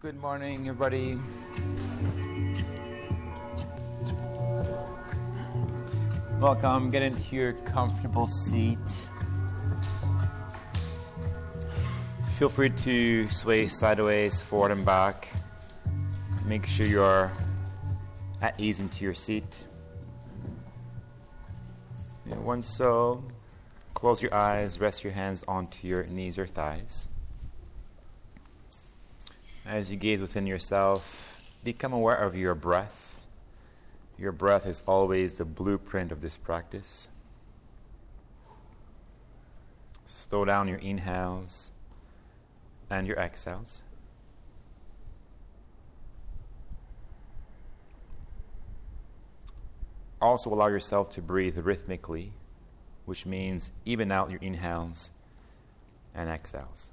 Good morning, everybody. Welcome. Get into your comfortable seat. Feel free to sway sideways, forward and back. Make sure you're at ease into your seat. And once so, close your eyes, rest your hands onto your knees or thighs. As you gaze within yourself, become aware of your breath. Your breath is always the blueprint of this practice. Slow down your inhales and your exhales. Also, allow yourself to breathe rhythmically, which means even out your inhales and exhales.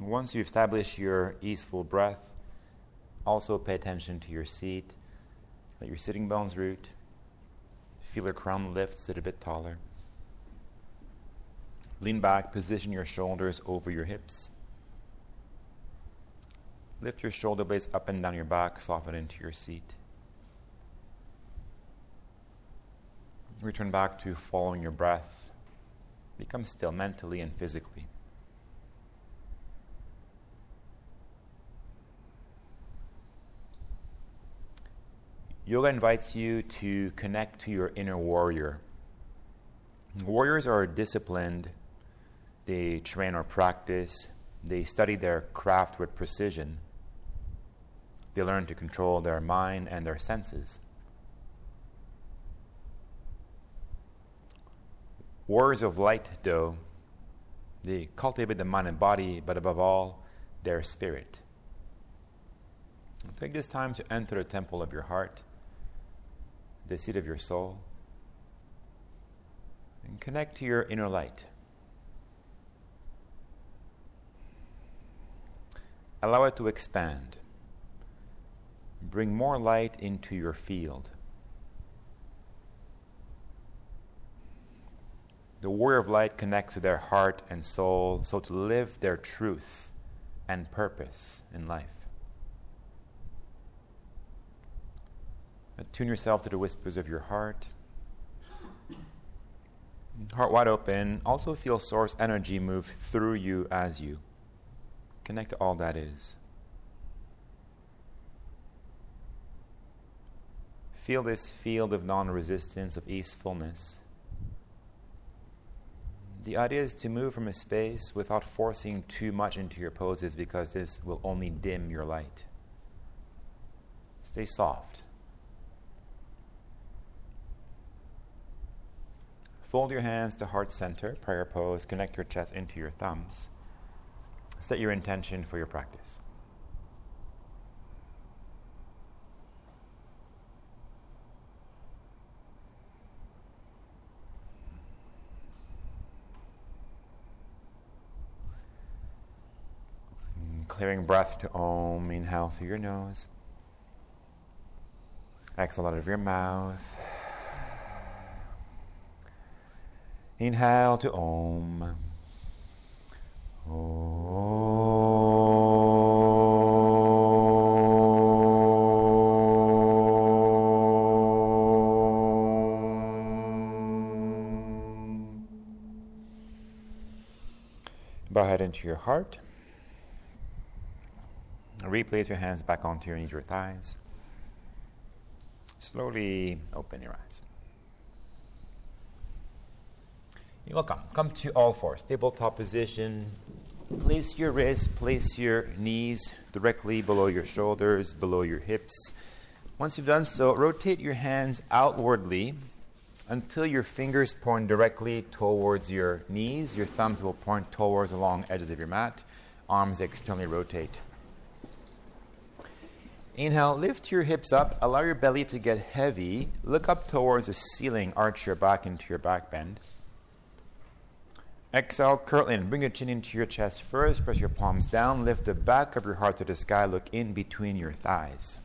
Once you establish your easeful breath, also pay attention to your seat. Let your sitting bones root. Feel your crown lift, sit a bit taller. Lean back, position your shoulders over your hips. Lift your shoulder blades up and down your back, soften into your seat. Return back to following your breath. Become still mentally and physically. Yoga invites you to connect to your inner warrior. Warriors are disciplined, they train or practice, they study their craft with precision, they learn to control their mind and their senses. Warriors of light, though, they cultivate the mind and body, but above all, their spirit. Take this time to enter the temple of your heart the seat of your soul, and connect to your inner light. Allow it to expand. Bring more light into your field. The warrior of light connects to their heart and soul, so to live their truth and purpose in life. Attune yourself to the whispers of your heart. Heart wide open. Also feel source energy move through you as you. Connect to all that is. Feel this field of non resistance, of easefulness. The idea is to move from a space without forcing too much into your poses because this will only dim your light. Stay soft. Fold your hands to heart center, prayer pose. Connect your chest into your thumbs. Set your intention for your practice. Clearing breath to Om. Inhale through your nose. Exhale out of your mouth. Inhale to Om. Om. Bow head into your heart. Replace your hands back onto your knees or thighs. Slowly open your eyes. You're welcome. Come to all fours. Tabletop position. Place your wrists, place your knees directly below your shoulders, below your hips. Once you've done so, rotate your hands outwardly until your fingers point directly towards your knees. Your thumbs will point towards the long edges of your mat. Arms externally rotate. Inhale, lift your hips up, allow your belly to get heavy. Look up towards the ceiling, arch your back into your back bend. Exhale, curl in. Bring your chin into your chest first. Press your palms down. Lift the back of your heart to the sky. Look in between your thighs.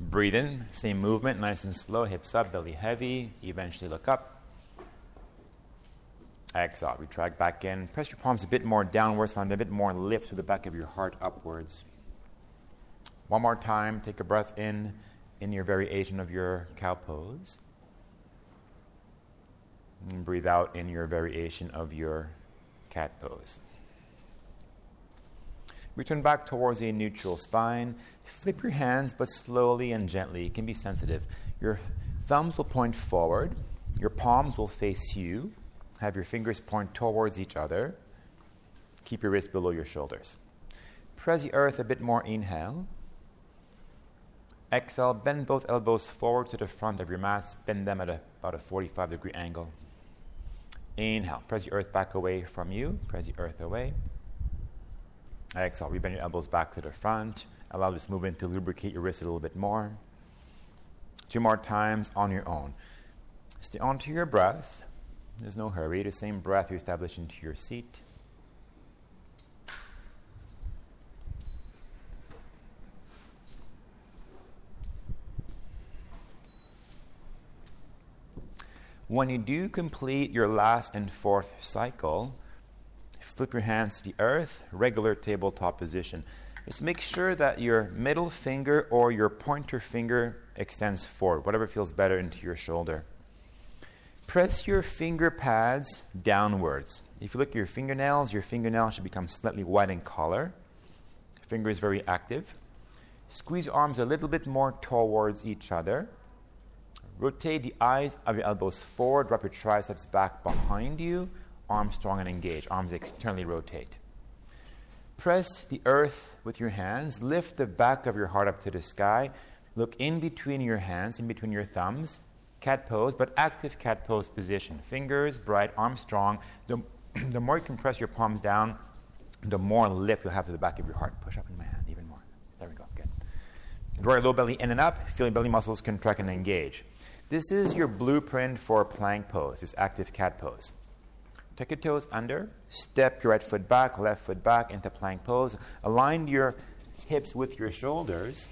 Breathe in. Same movement, nice and slow. Hips up, belly heavy. Eventually look up. Exhale. Retract back in. Press your palms a bit more downwards. Find a bit more lift to the back of your heart upwards. One more time. Take a breath in in your variation of your cow pose. And breathe out in your variation of your cat pose. Return back towards a neutral spine. Flip your hands, but slowly and gently. You can be sensitive. Your thumbs will point forward. Your palms will face you. Have your fingers point towards each other. Keep your wrists below your shoulders. Press the earth a bit more. Inhale. Exhale. Bend both elbows forward to the front of your mat. Bend them at a, about a 45 degree angle. Inhale. Press the earth back away from you. Press the earth away. Exhale. Rebend your elbows back to the front. Allow this movement to lubricate your wrist a little bit more. Two more times on your own. Stay onto your breath. There's no hurry. The same breath you establish into your seat. When you do complete your last and fourth cycle, flip your hands to the earth, regular tabletop position. Just make sure that your middle finger or your pointer finger extends forward, whatever feels better into your shoulder. Press your finger pads downwards. If you look at your fingernails, your fingernails should become slightly white in color. Finger is very active. Squeeze your arms a little bit more towards each other. Rotate the eyes of your elbows forward. Drop your triceps back behind you. Arms strong and engaged. Arms externally rotate. Press the earth with your hands. Lift the back of your heart up to the sky. Look in between your hands, in between your thumbs cat pose, but active cat pose position. Fingers bright, arms strong. The, the more you compress your palms down, the more lift you'll have to the back of your heart. Push up in my hand even more. There we go. Good. Draw your low belly in and up. Feel your belly muscles contract and engage. This is your blueprint for plank pose, this active cat pose. Tuck your toes under. Step your right foot back, left foot back into plank pose. Align your hips with your shoulders.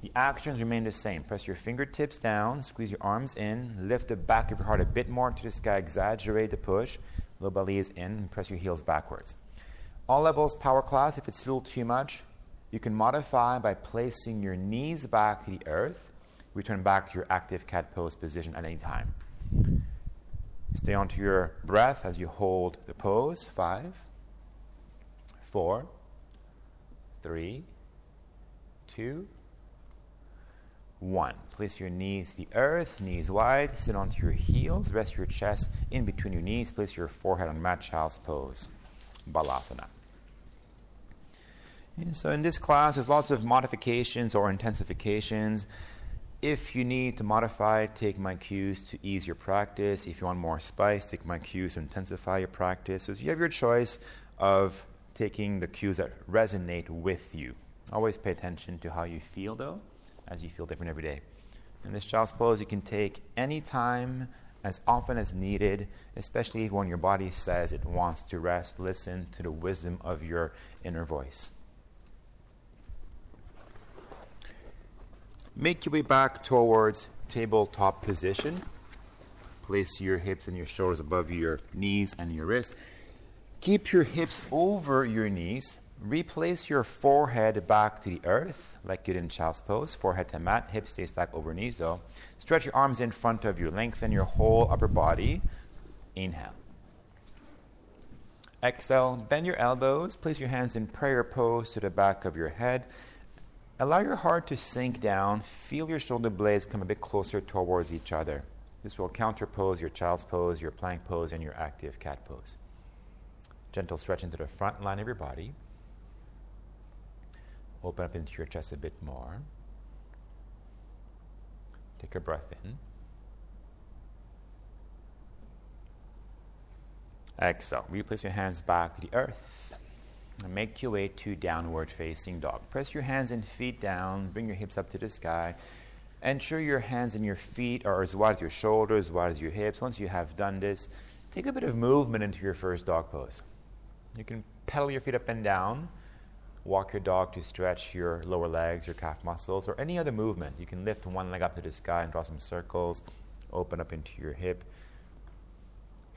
The actions remain the same. Press your fingertips down, squeeze your arms in, lift the back of your heart a bit more to the sky, exaggerate the push. Low belly is in, press your heels backwards. All levels power class, if it's still too much, you can modify by placing your knees back to the earth. Return back to your active cat pose position at any time. Stay onto your breath as you hold the pose. Five, four, three, two, one. Place your knees to the earth, knees wide, sit onto your heels, rest your chest in between your knees, place your forehead on mat child's pose, balasana. And so in this class, there's lots of modifications or intensifications. If you need to modify, take my cues to ease your practice. If you want more spice, take my cues to intensify your practice. So you have your choice of taking the cues that resonate with you. Always pay attention to how you feel, though as you feel different every day. In this child's pose, you can take any time, as often as needed, especially when your body says it wants to rest. Listen to the wisdom of your inner voice. Make your way back towards tabletop position. Place your hips and your shoulders above your knees and your wrists. Keep your hips over your knees Replace your forehead back to the earth, like you did in child's pose. Forehead to mat, hips stay stacked over knees though. Stretch your arms in front of you. Lengthen your whole upper body. Inhale. Exhale. Bend your elbows. Place your hands in prayer pose to the back of your head. Allow your heart to sink down. Feel your shoulder blades come a bit closer towards each other. This will counterpose your child's pose, your plank pose, and your active cat pose. Gentle stretch into the front line of your body. Open up into your chest a bit more. Take a breath in. Exhale. Replace your hands back to the earth. Make your way to downward facing dog. Press your hands and feet down. Bring your hips up to the sky. Ensure your hands and your feet are as wide as your shoulders, as wide as your hips. Once you have done this, take a bit of movement into your first dog pose. You can pedal your feet up and down walk your dog to stretch your lower legs, your calf muscles, or any other movement. You can lift one leg up to the sky and draw some circles, open up into your hip.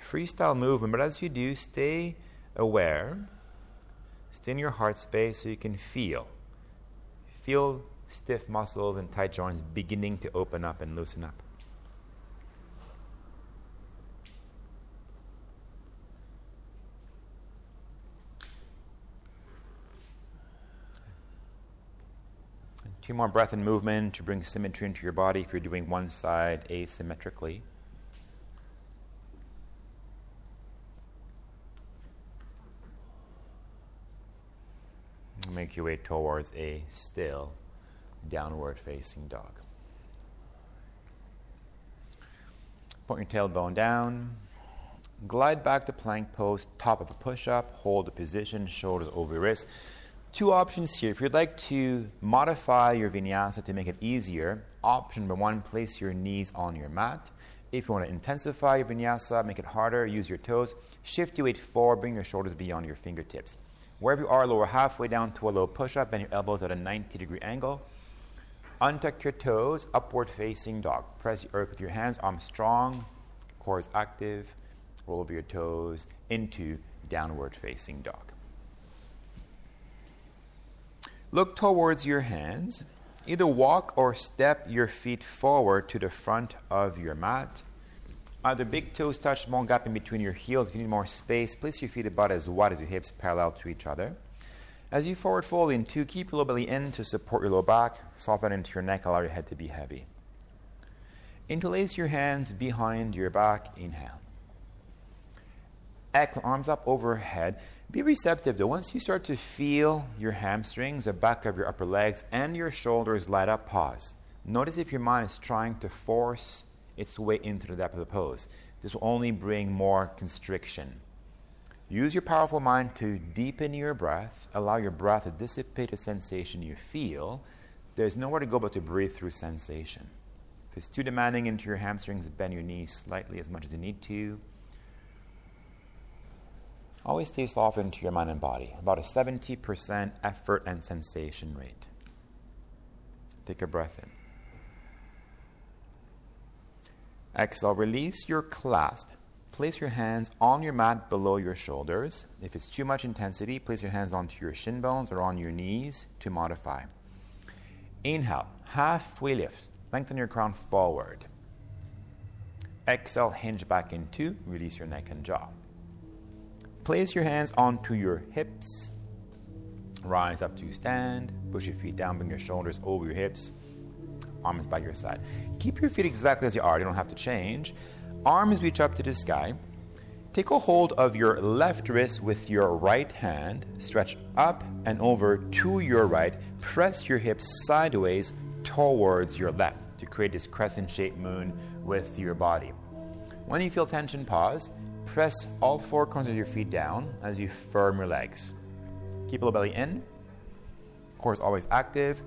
freestyle movement, but as you do, stay aware, stay in your heart space so you can feel. Feel stiff muscles and tight joints beginning to open up and loosen up. Two more breath and movement to bring symmetry into your body if you're doing one side asymmetrically. Make your way towards a still downward facing dog. Point your tailbone down. Glide back to plank pose, top of a push up. Hold the position, shoulders over wrists two options here. If you'd like to modify your vinyasa to make it easier, option number one, place your knees on your mat. If you want to intensify your vinyasa, make it harder, use your toes. Shift your weight forward, bring your shoulders beyond your fingertips. Wherever you are, lower halfway down to a low push up, bend your elbows at a 90 degree angle. Untuck your toes, upward facing dog. Press the earth with your hands, arms strong, core is active. Roll over your toes into downward facing dog. Look towards your hands. Either walk or step your feet forward to the front of your mat. Either big toes touch small gap in between your heels. If you need more space, place your feet about as wide as your hips, parallel to each other. As you forward fold in two, keep your low belly in to support your low back. Soften into your neck, allow your head to be heavy. Interlace your hands behind your back. Inhale. Exhale, arms up overhead. Be receptive though. Once you start to feel your hamstrings, the back of your upper legs, and your shoulders light up, pause. Notice if your mind is trying to force its the way into the depth of the pose. This will only bring more constriction. Use your powerful mind to deepen your breath. Allow your breath to dissipate the sensation you feel. There's nowhere to go but to breathe through sensation. If it's too demanding into your hamstrings, bend your knees slightly as much as you need to. Always stay soft into your mind and body, about a 70% effort and sensation rate. Take a breath in. Exhale, release your clasp. Place your hands on your mat below your shoulders. If it's too much intensity, place your hands onto your shin bones or on your knees to modify. Inhale, halfway lift. Lengthen your crown forward. Exhale, hinge back into, release your neck and jaw. Place your hands onto your hips. Rise up to stand. Push your feet down. Bring your shoulders over your hips. Arms by your side. Keep your feet exactly as you are. You don't have to change. Arms reach up to the sky. Take a hold of your left wrist with your right hand. Stretch up and over to your right. Press your hips sideways towards your left to create this crescent shaped moon with your body. When you feel tension, pause Press all four corners of your feet down as you firm your legs. Keep your belly in. Core is always active.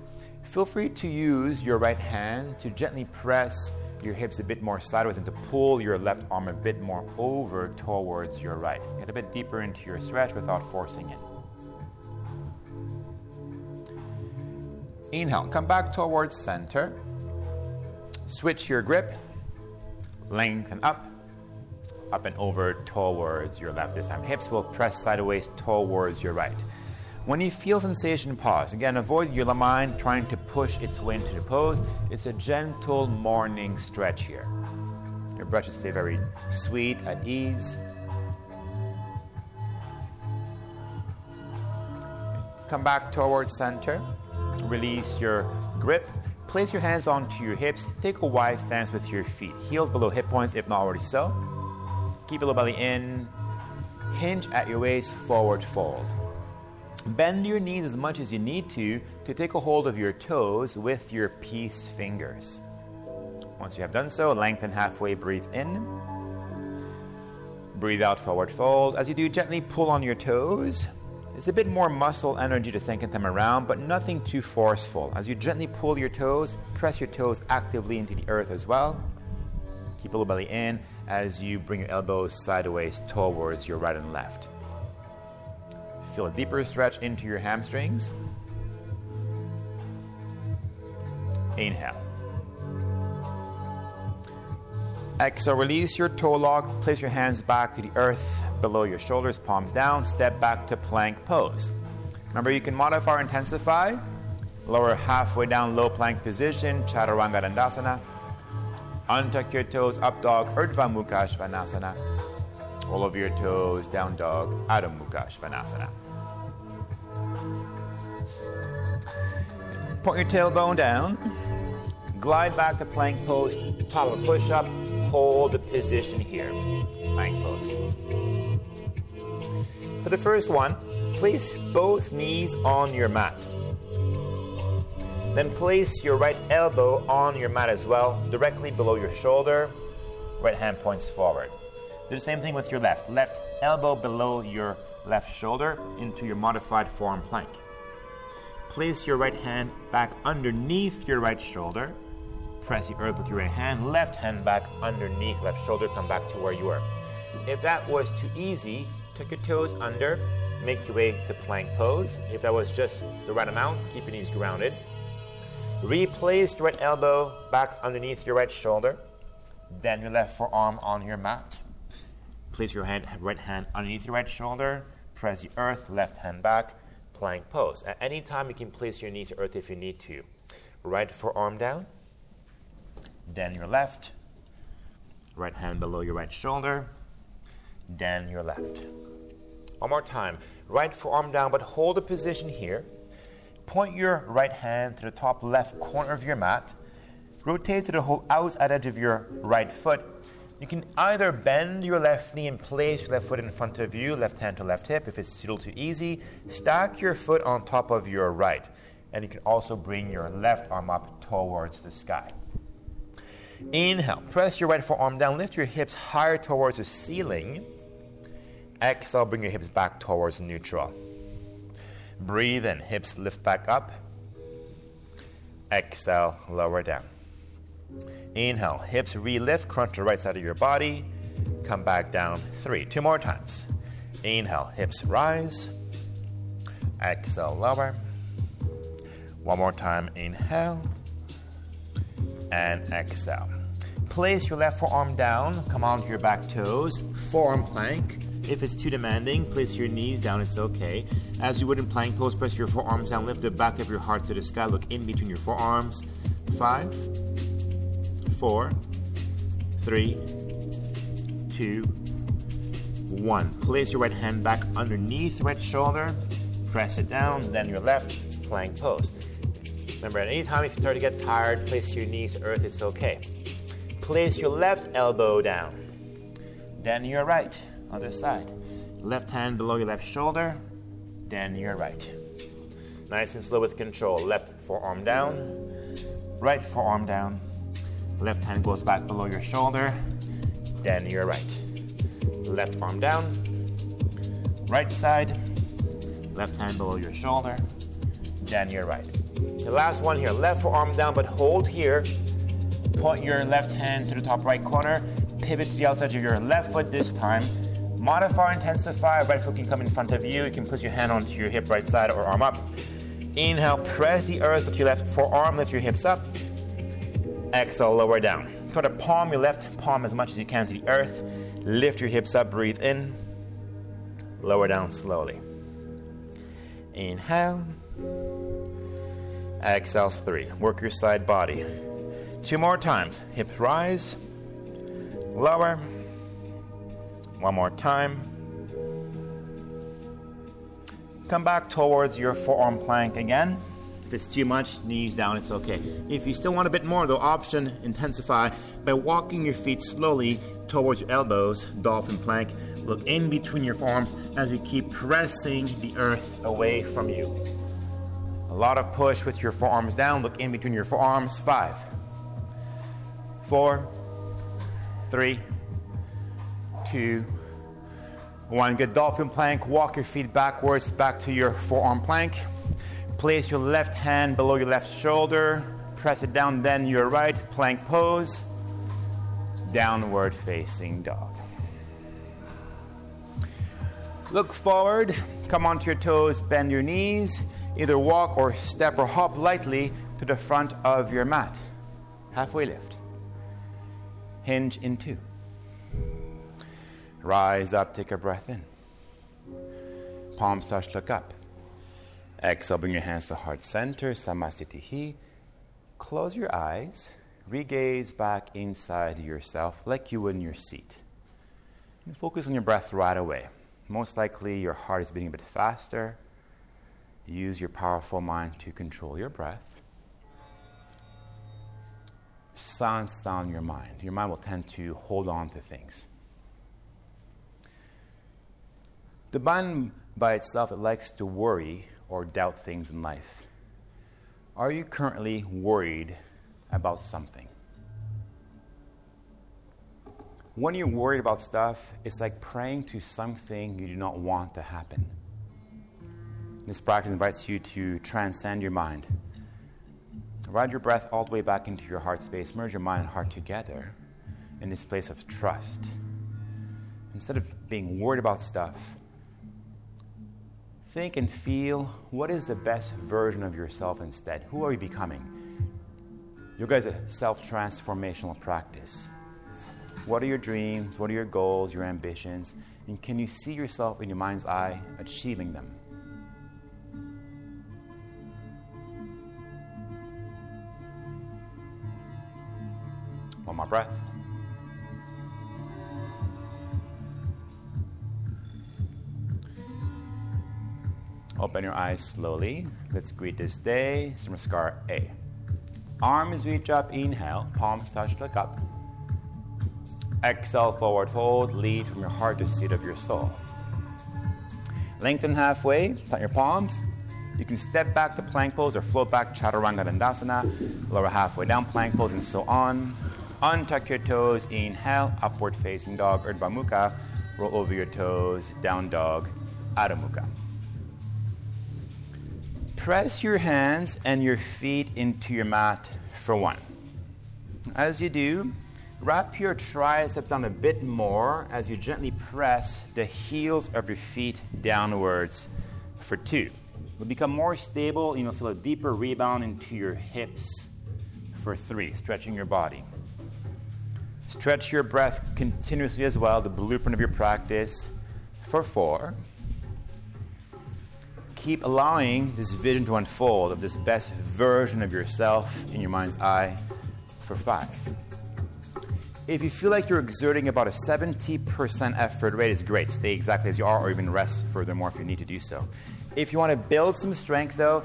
Feel free to use your right hand to gently press your hips a bit more sideways and to pull your left arm a bit more over towards your right. Get a bit deeper into your stretch without forcing it. Inhale, come back towards center. Switch your grip, lengthen up, up and over towards your left this time. Hips will press sideways towards your right. When you feel sensation, pause. Again, avoid your mind trying to push its way into the pose. It's a gentle morning stretch here. Your breath should stay very sweet, at ease. Come back towards center. Release your grip. Place your hands onto your hips. Take a wide stance with your feet. Heels below hip points if not already so. Keep your low belly in. Hinge at your waist, forward fold. Bend your knees as much as you need to to take a hold of your toes with your peace fingers. Once you have done so, lengthen halfway, breathe in. Breathe out, forward fold. As you do, gently pull on your toes. It's a bit more muscle energy the second them around, but nothing too forceful. As you gently pull your toes, press your toes actively into the earth as well. Keep a little belly in as you bring your elbows sideways towards your right and left. Feel a deeper stretch into your hamstrings. Inhale. Exhale, release your toe lock. Place your hands back to the earth below your shoulders, palms down. Step back to plank pose. Remember, you can modify or intensify. Lower halfway down, low plank position, Chaturanga Dandasana. Untuck your toes, up dog, Urdhva Mukha Svanasana. All of your toes, down dog, Adho Mukha Svanasana. Point your tailbone down. Glide back to plank pose, top of push up. Hold the position here. Plank pose. For the first one, place both knees on your mat. Then place your right elbow on your mat as well, directly below your shoulder. Right hand points forward. Do the same thing with your left. Left elbow below your left shoulder into your modified forearm plank. Place your right hand back underneath your right shoulder. Press the earth with your right hand. Left hand back underneath left shoulder. Come back to where you were. If that was too easy, tuck your toes under. Make your way to plank pose. If that was just the right amount, keep your knees grounded. Replace your right elbow back underneath your right shoulder. Then your left forearm on your mat. Place your hand, right hand underneath your right shoulder. Press the earth, left hand back plank pose. At any time, you can place your knees to earth if you need to. Right forearm down, then your left, right hand below your right shoulder, then your left. One more time. Right forearm down, but hold the position here. Point your right hand to the top left corner of your mat. Rotate to the whole outside edge of your right foot you can either bend your left knee and place your left foot in front of you, left hand to left hip, if it's a little too easy. Stack your foot on top of your right. And you can also bring your left arm up towards the sky. Inhale, press your right forearm down, lift your hips higher towards the ceiling. Exhale, bring your hips back towards neutral. Breathe in, hips lift back up. Exhale, lower down. Inhale, hips relift, crunch the right side of your body. Come back down. Three. Two more times. Inhale, hips rise. Exhale, lower. One more time. Inhale and exhale. Place your left forearm down. Come onto your back toes. Forearm plank. If it's too demanding, place your knees down. It's okay. As you would in plank pose, press your forearms down. Lift the back of your heart to the sky. Look in between your forearms. Five four, three, two, one. Place your right hand back underneath right shoulder, press it down, then your left, plank pose. Remember, at any time if you start to get tired, place your knees earth, it's okay. Place your left elbow down, then your right, other side. Left hand below your left shoulder, then your right. Nice and slow with control. Left forearm down, right forearm down, Left hand goes back below your shoulder, then your right. Left arm down, right side, left hand below your shoulder, then your right. The last one here, left forearm down, but hold here. Point your left hand to the top right corner, pivot to the outside of your left foot this time. Modify, intensify, right foot can come in front of you. You can put your hand onto your hip right side or arm up. Inhale, press the earth with your left forearm, lift your hips up. Exhale, lower down. Try to palm your left palm as much as you can to the earth. Lift your hips up, breathe in. Lower down slowly. Inhale. Exhale, three. Work your side body. Two more times. Hips rise. Lower. One more time. Come back towards your forearm plank again. If it's too much, knees down, it's okay. If you still want a bit more, though, option intensify by walking your feet slowly towards your elbows, dolphin plank. Look in between your forearms as you keep pressing the earth away from you. A lot of push with your forearms down. Look in between your forearms. Five, four, three, two, one. Good dolphin plank. Walk your feet backwards back to your forearm plank. Place your left hand below your left shoulder. Press it down, then your right. Plank pose. Downward facing dog. Look forward. Come onto your toes. Bend your knees. Either walk or step or hop lightly to the front of your mat. Halfway lift. Hinge in two. Rise up, take a breath in. Palms touch, look up. Exhale, bring your hands to heart center, Samasthiti. Close your eyes, regaze back inside yourself like you would in your seat. And focus on your breath right away. Most likely, your heart is beating a bit faster. Use your powerful mind to control your breath. Silence down your mind. Your mind will tend to hold on to things. The mind by itself, it likes to worry or doubt things in life. Are you currently worried about something? When you're worried about stuff, it's like praying to something you do not want to happen. This practice invites you to transcend your mind. Ride your breath all the way back into your heart space. Merge your mind and heart together in this place of trust. Instead of being worried about stuff, think and feel what is the best version of yourself instead? Who are you becoming? Yoga is a self transformational practice. What are your dreams? What are your goals, your ambitions? And can you see yourself in your mind's eye achieving them? One more breath. Open your eyes slowly. Let's greet this day. Namaskar A. Arms reach up, inhale. Palms touch, look up. Exhale, forward fold. Lead from your heart to seat of your soul. Lengthen halfway. Plant your palms. You can step back to plank pose or float back chaturanga dandasana. Lower halfway down plank pose and so on. Untuck your toes. Inhale, upward facing dog, Urdhva Mukha. Roll over your toes, down dog, Adho Mukha. Press your hands and your feet into your mat for one. As you do, wrap your triceps down a bit more as you gently press the heels of your feet downwards for two. You'll become more stable and you'll feel a deeper rebound into your hips for three, stretching your body. Stretch your breath continuously as well, the blueprint of your practice for four keep allowing this vision to unfold of this best version of yourself in your mind's eye for five. If you feel like you're exerting about a 70% effort rate, is great. Stay exactly as you are, or even rest furthermore if you need to do so. If you want to build some strength, though,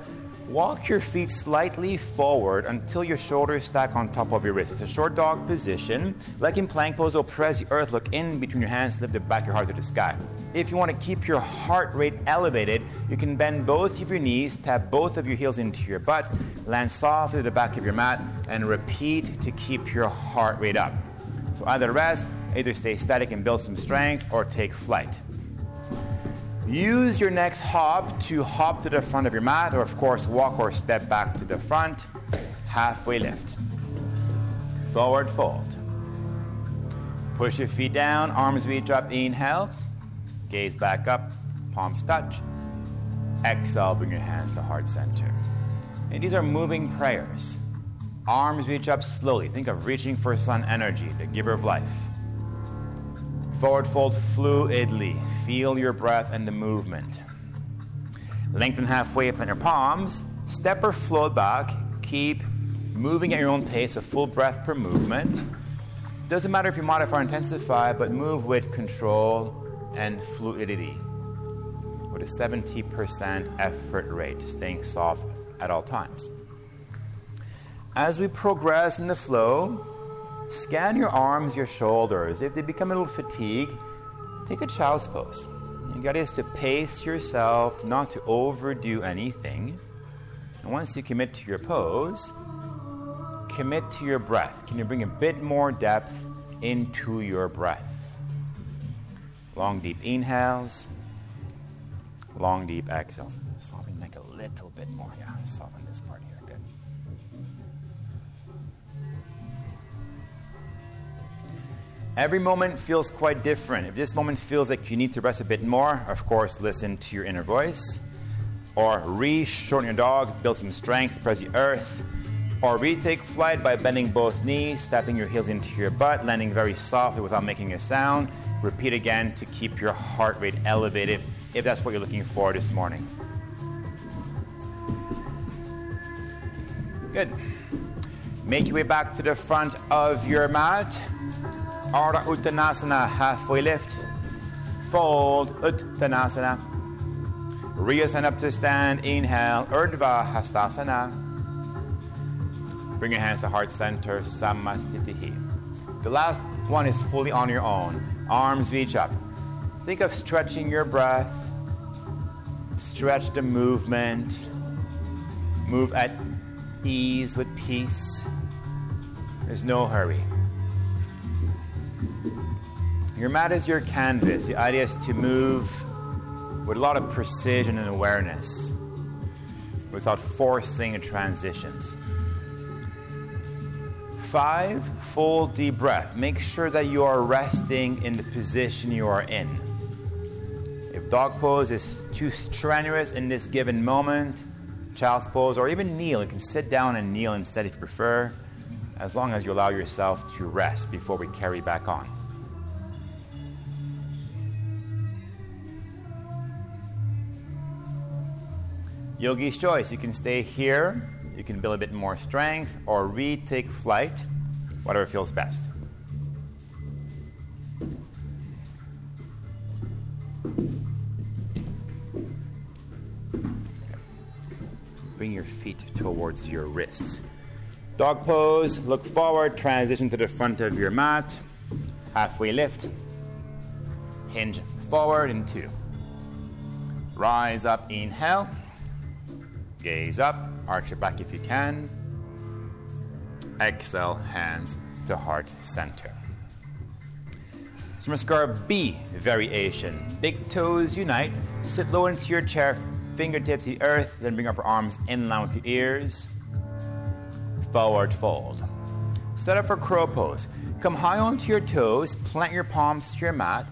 walk your feet slightly forward until your shoulders stack on top of your wrists. It's a short dog position. Like in plank pose, or press the earth, look in between your hands, lift the back of your heart to the sky. If you want to keep your heart rate elevated, you can bend both of your knees, tap both of your heels into your butt, land softly to the back of your mat, and repeat to keep your heart rate up. So either rest, either stay static and build some strength, or take flight. Use your next hop to hop to the front of your mat, or of course, walk or step back to the front. Halfway lift. Forward fold. Push your feet down, arms reach up, inhale. Gaze back up, palms touch. Exhale, bring your hands to heart center. And these are moving prayers. Arms reach up slowly. Think of reaching for sun energy, the giver of life. Forward fold fluidly. Feel your breath and the movement. Lengthen halfway, plant your palms. Step or float back. Keep moving at your own pace, a full breath per movement. Doesn't matter if you modify or intensify, but move with control and fluidity with a 70% effort rate, staying soft at all times. As we progress in the flow, scan your arms, your shoulders. If they become a little fatigued, take a child's pose. You got is to pace yourself, not to overdo anything. And once you commit to your pose, commit to your breath. Can you bring a bit more depth into your breath? Long, deep inhales. Long, deep exhales. Soften neck a little bit more. Every moment feels quite different. If this moment feels like you need to rest a bit more, of course, listen to your inner voice. Or re shorten your dog, build some strength, press the earth. Or retake flight by bending both knees, stepping your heels into your butt, landing very softly without making a sound. Repeat again to keep your heart rate elevated if that's what you're looking for this morning. Good. Make your way back to the front of your mat. Ardha Uttanasana, halfway lift. Fold, Uttanasana. Reascend up to stand, inhale, Urdhva Hastasana. Bring your hands to heart center, Samastitihi. The last one is fully on your own. Arms reach up. Think of stretching your breath. Stretch the movement. Move at ease with peace. There's no hurry. Your mat is your canvas. The idea is to move with a lot of precision and awareness without forcing transitions. Five, full deep breath. Make sure that you are resting in the position you are in. If dog pose is too strenuous in this given moment, child's pose, or even kneel, you can sit down and kneel instead if you prefer, as long as you allow yourself to rest before we carry back on. Yogi's choice. You can stay here, you can build a bit more strength, or retake flight, whatever feels best. Bring your feet towards your wrists. Dog pose, look forward, transition to the front of your mat. Halfway lift. Hinge forward in two. Rise up, inhale. Gaze up, arch your back if you can. Exhale, hands to heart center. Namaskar B variation. Big toes unite. Sit low into your chair, fingertips the earth, then bring up your arms in line with the ears. Forward fold. Set up for crow pose. Come high onto your toes, plant your palms to your mat,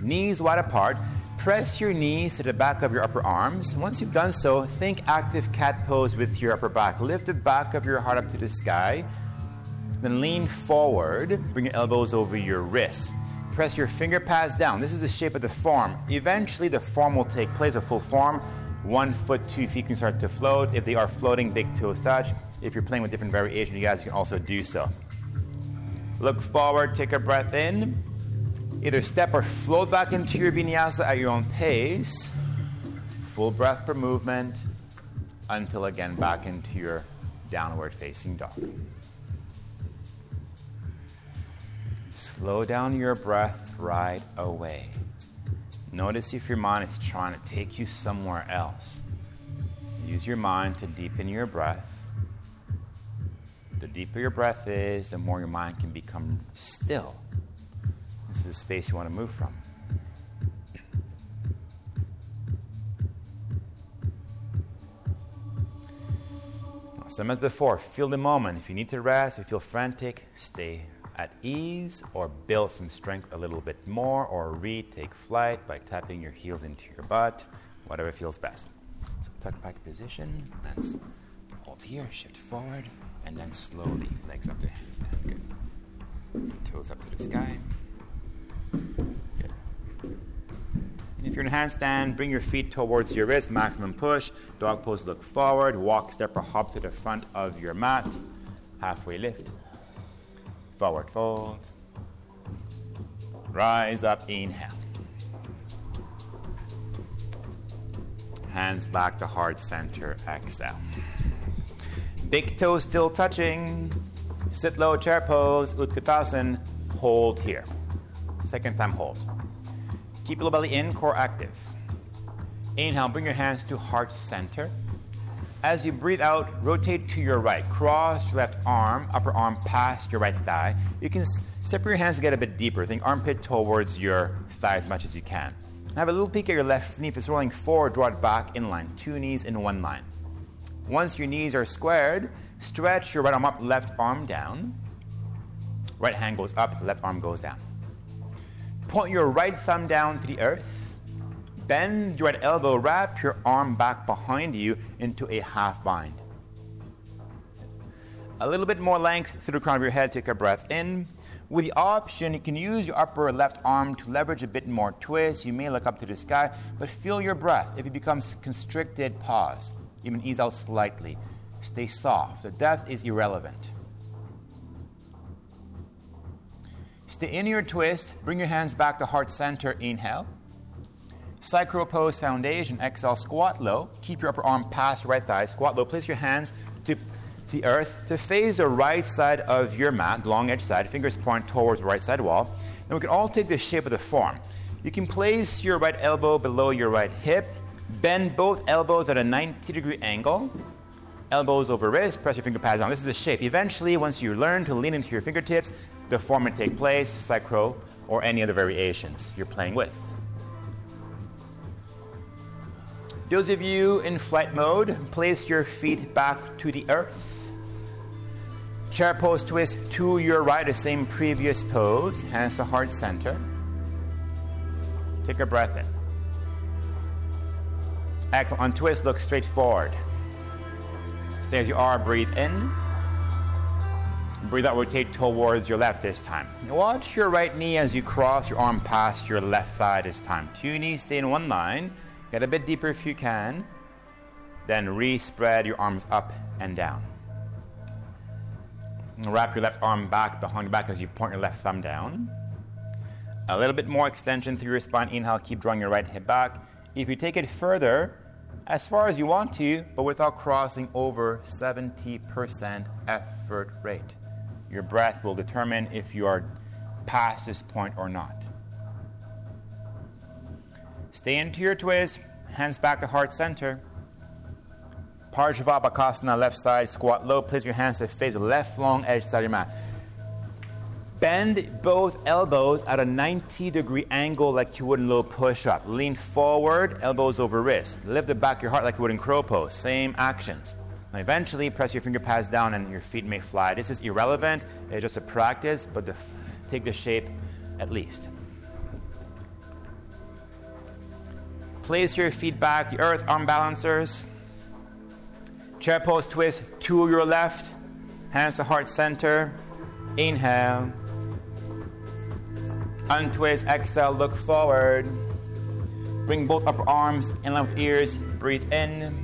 knees wide apart. Press your knees to the back of your upper arms. Once you've done so, think active cat pose with your upper back. Lift the back of your heart up to the sky. Then lean forward. Bring your elbows over your wrists. Press your finger pads down. This is the shape of the form. Eventually, the form will take place, a full form. One foot, two feet can start to float. If they are floating, big toes touch. If you're playing with different variations, you guys can also do so. Look forward, take a breath in. Either step or float back into your vinyasa at your own pace. Full breath per movement until again back into your downward facing dog. Slow down your breath right away. Notice if your mind is trying to take you somewhere else. Use your mind to deepen your breath. The deeper your breath is, the more your mind can become still. Is a space you want to move from. Same as before, feel the moment. If you need to rest, if you feel frantic, stay at ease or build some strength a little bit more or retake flight by tapping your heels into your butt, whatever feels best. So tuck back position, and hold here, shift forward, and then slowly legs up to handstand. Good. Toes up to the sky. If you're in handstand, bring your feet towards your wrist, maximum push. Dog pose, look forward. Walk, step, or hop to the front of your mat. Halfway lift. Forward fold. Rise up, inhale. Hands back to heart center, exhale. Big toes still touching. Sit low, chair pose, Utkatasana. Hold here. Second time hold. Keep your belly in, core active. Inhale, bring your hands to heart center. As you breathe out, rotate to your right. Cross your left arm, upper arm past your right thigh. You can separate your hands to get a bit deeper. Think armpit towards your thigh as much as you can. Have a little peek at your left knee. If it's rolling forward, draw it back in line. Two knees in one line. Once your knees are squared, stretch your right arm up, left arm down. Right hand goes up, left arm goes down. Point your right thumb down to the earth. Bend your right elbow, wrap your arm back behind you into a half bind. A little bit more length through the crown of your head. Take a breath in. With the option, you can use your upper left arm to leverage a bit more twist. You may look up to the sky, but feel your breath. If it becomes constricted, pause. Even ease out slightly. Stay soft. The depth is irrelevant. Stay in your twist. Bring your hands back to heart center. Inhale. Side pose foundation. Exhale. Squat low. Keep your upper arm past right thigh. Squat low. Place your hands to the earth to face the right side of your mat, the long edge side. Fingers point towards the right side wall. Then we can all take the shape of the form. You can place your right elbow below your right hip. Bend both elbows at a 90 degree angle. Elbows over wrist. Press your finger pads down. This is the shape. Eventually, once you learn to lean into your fingertips, the form and take place, crow, or any other variations you're playing with. Those of you in flight mode, place your feet back to the earth. Chair pose twist to your right, the same previous pose, hands to heart center. Take a breath in. Excellent. On twist, look straight forward. Stay as you are, breathe in. Breathe out, rotate towards your left this time. Watch your right knee as you cross your arm past your left thigh this time. Two knees stay in one line. Get a bit deeper if you can. Then re-spread your arms up and down. Wrap your left arm back behind your back as you point your left thumb down. A little bit more extension through your spine. Inhale, keep drawing your right hip back. If you take it further, as far as you want to, but without crossing over 70% effort rate. Your breath will determine if you are past this point or not. Stay into your twist, hands back to heart center. Parsva Bakasana, left side, squat low. Place your hands to face the left long edge side of your mat. Bend both elbows at a 90 degree angle like you would in low push up. Lean forward, elbows over wrist. Lift the back of your heart like you would in crow pose. Same actions. And eventually, press your finger pads down and your feet may fly. This is irrelevant. It's just a practice, but the, take the shape at least. Place your feet back, the earth arm balancers. Chair pose twist to your left, hands to heart center. Inhale. Untwist, exhale, look forward. Bring both upper arms in line with ears. Breathe in.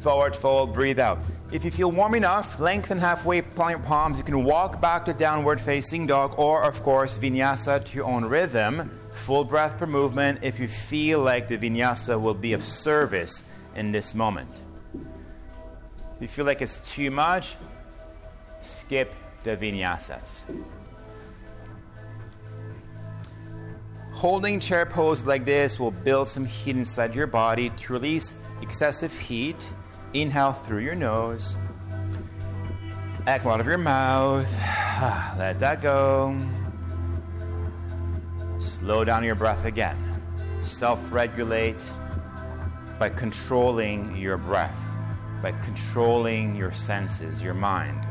Forward fold, breathe out. If you feel warm enough, lengthen halfway, plant palms. You can walk back to downward facing dog or, of course, vinyasa to your own rhythm. Full breath per movement if you feel like the vinyasa will be of service in this moment. If you feel like it's too much, skip the vinyasas. Holding chair pose like this will build some heat inside your body to release excessive heat Inhale through your nose. Exhale out of your mouth. Let that go. Slow down your breath again. Self regulate by controlling your breath, by controlling your senses, your mind.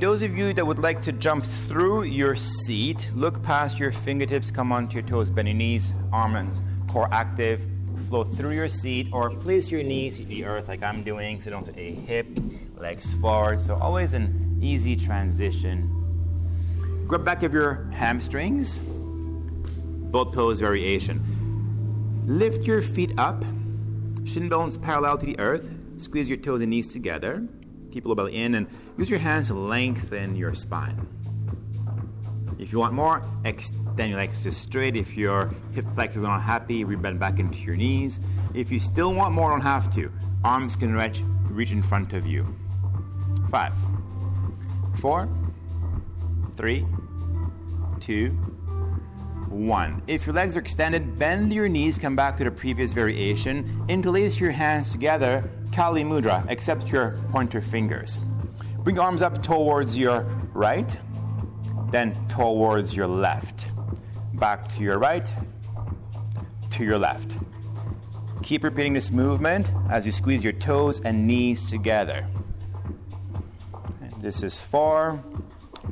Those of you that would like to jump through your seat, look past your fingertips, come onto your toes, bend your knees, arm and core active, float through your seat, or place your knees to the earth like I'm doing, sit onto a hip, legs forward. So always an easy transition. Grab back of your hamstrings, both pose variation. Lift your feet up, shin bones parallel to the earth, squeeze your toes and knees together. Keep low belly in and use your hands to lengthen your spine. If you want more, extend your legs just straight. If your hip flexors are not happy, rebend back into your knees. If you still want more, don't have to. Arms can reach, reach in front of you. Five, four, three, two, one. If your legs are extended, bend your knees, come back to the previous variation. Interlace your hands together Kali Mudra, except your pointer fingers. Bring arms up towards your right, then towards your left. Back to your right, to your left. Keep repeating this movement as you squeeze your toes and knees together. This is four.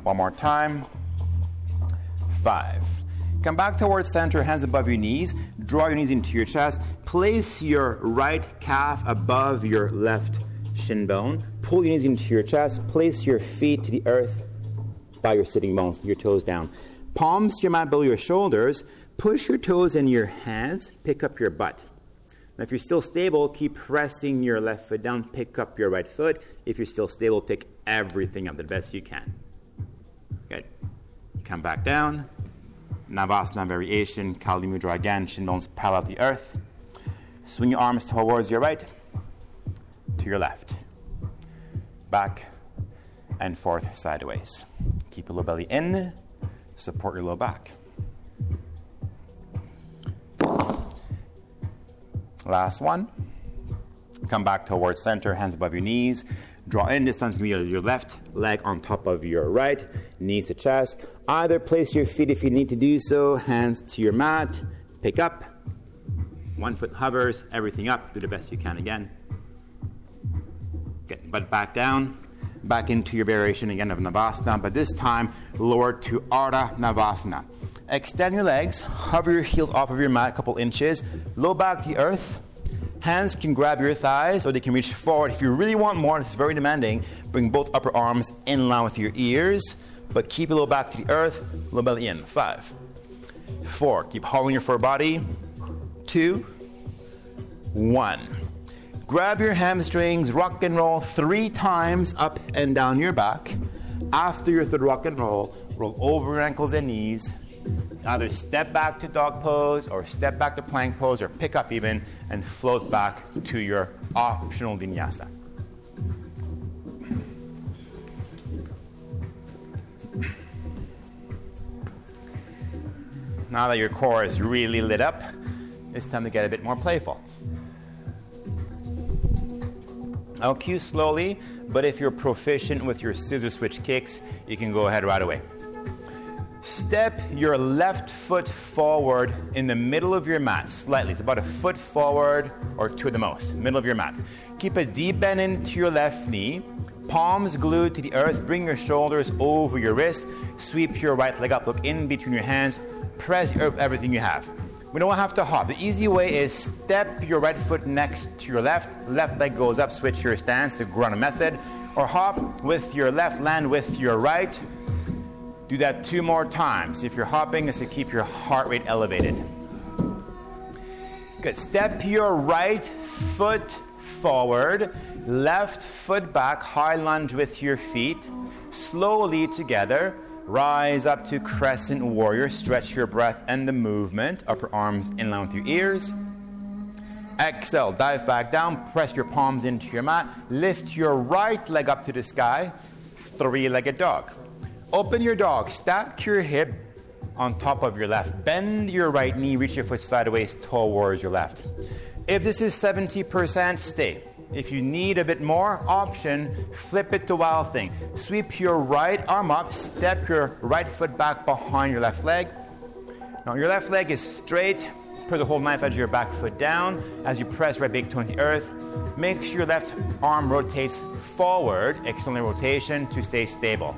One more time. Five. Come back towards center, hands above your knees. Draw your knees into your chest. Place your right calf above your left shin bone. Pull your knees into your chest. Place your feet to the earth by your sitting bones, your toes down. Palms to your mat below your shoulders. Push your toes in your hands. Pick up your butt. Now, if you're still stable, keep pressing your left foot down. Pick up your right foot. If you're still stable, pick everything up the best you can. Good. Come back down. Navasana variation, Kali Mudra again, shin bones parallel to the earth. Swing your arms towards your right, to your left. Back and forth sideways. Keep your low belly in, support your low back. Last one. Come back towards center, hands above your knees. Draw in distance via your left leg on top of your right, knees to chest. Either place your feet if you need to do so, hands to your mat, pick up. One foot hovers, everything up, do the best you can again. Get butt back down, back into your variation again of Navasana, but this time lower to Ardha Navasana. Extend your legs, hover your heels off of your mat a couple inches, low back to the earth. Hands can grab your thighs or they can reach forward. If you really want more, it's very demanding, bring both upper arms in line with your ears, but keep a low back to the earth, low belly in. Five, four, keep holding your full body. Two, one. Grab your hamstrings, rock and roll three times up and down your back. After your third rock and roll, roll over your ankles and knees. Either step back to dog pose or step back to plank pose or pick up even and float back to your optional vinyasa. Now that your core is really lit up, it's time to get a bit more playful. I'll cue slowly, but if you're proficient with your scissor switch kicks, you can go ahead right away. Step your left foot forward in the middle of your mat, slightly. It's about a foot forward or two at the most, middle of your mat. Keep a deep bend into your left knee, palms glued to the earth. Bring your shoulders over your wrist. Sweep your right leg up, look in between your hands. Press everything you have. We don't have to hop. The easy way is step your right foot next to your left, left leg goes up, switch your stance to Gurana method, or hop with your left, land with your right. Do that two more times. If you're hopping, is to keep your heart rate elevated. Good. Step your right foot forward, left foot back, high lunge with your feet. Slowly together, rise up to crescent warrior. Stretch your breath and the movement. Upper arms in line with your ears. Exhale, dive back down, press your palms into your mat. Lift your right leg up to the sky. Three legged dog. Open your dog, stack your hip on top of your left. Bend your right knee, reach your foot sideways towards your left. If this is 70%, stay. If you need a bit more option, flip it to wild thing. Sweep your right arm up, step your right foot back behind your left leg. Now your left leg is straight. Put the whole knife edge of your back foot down as you press right big toe into the earth. Make sure your left arm rotates forward, external rotation to stay stable.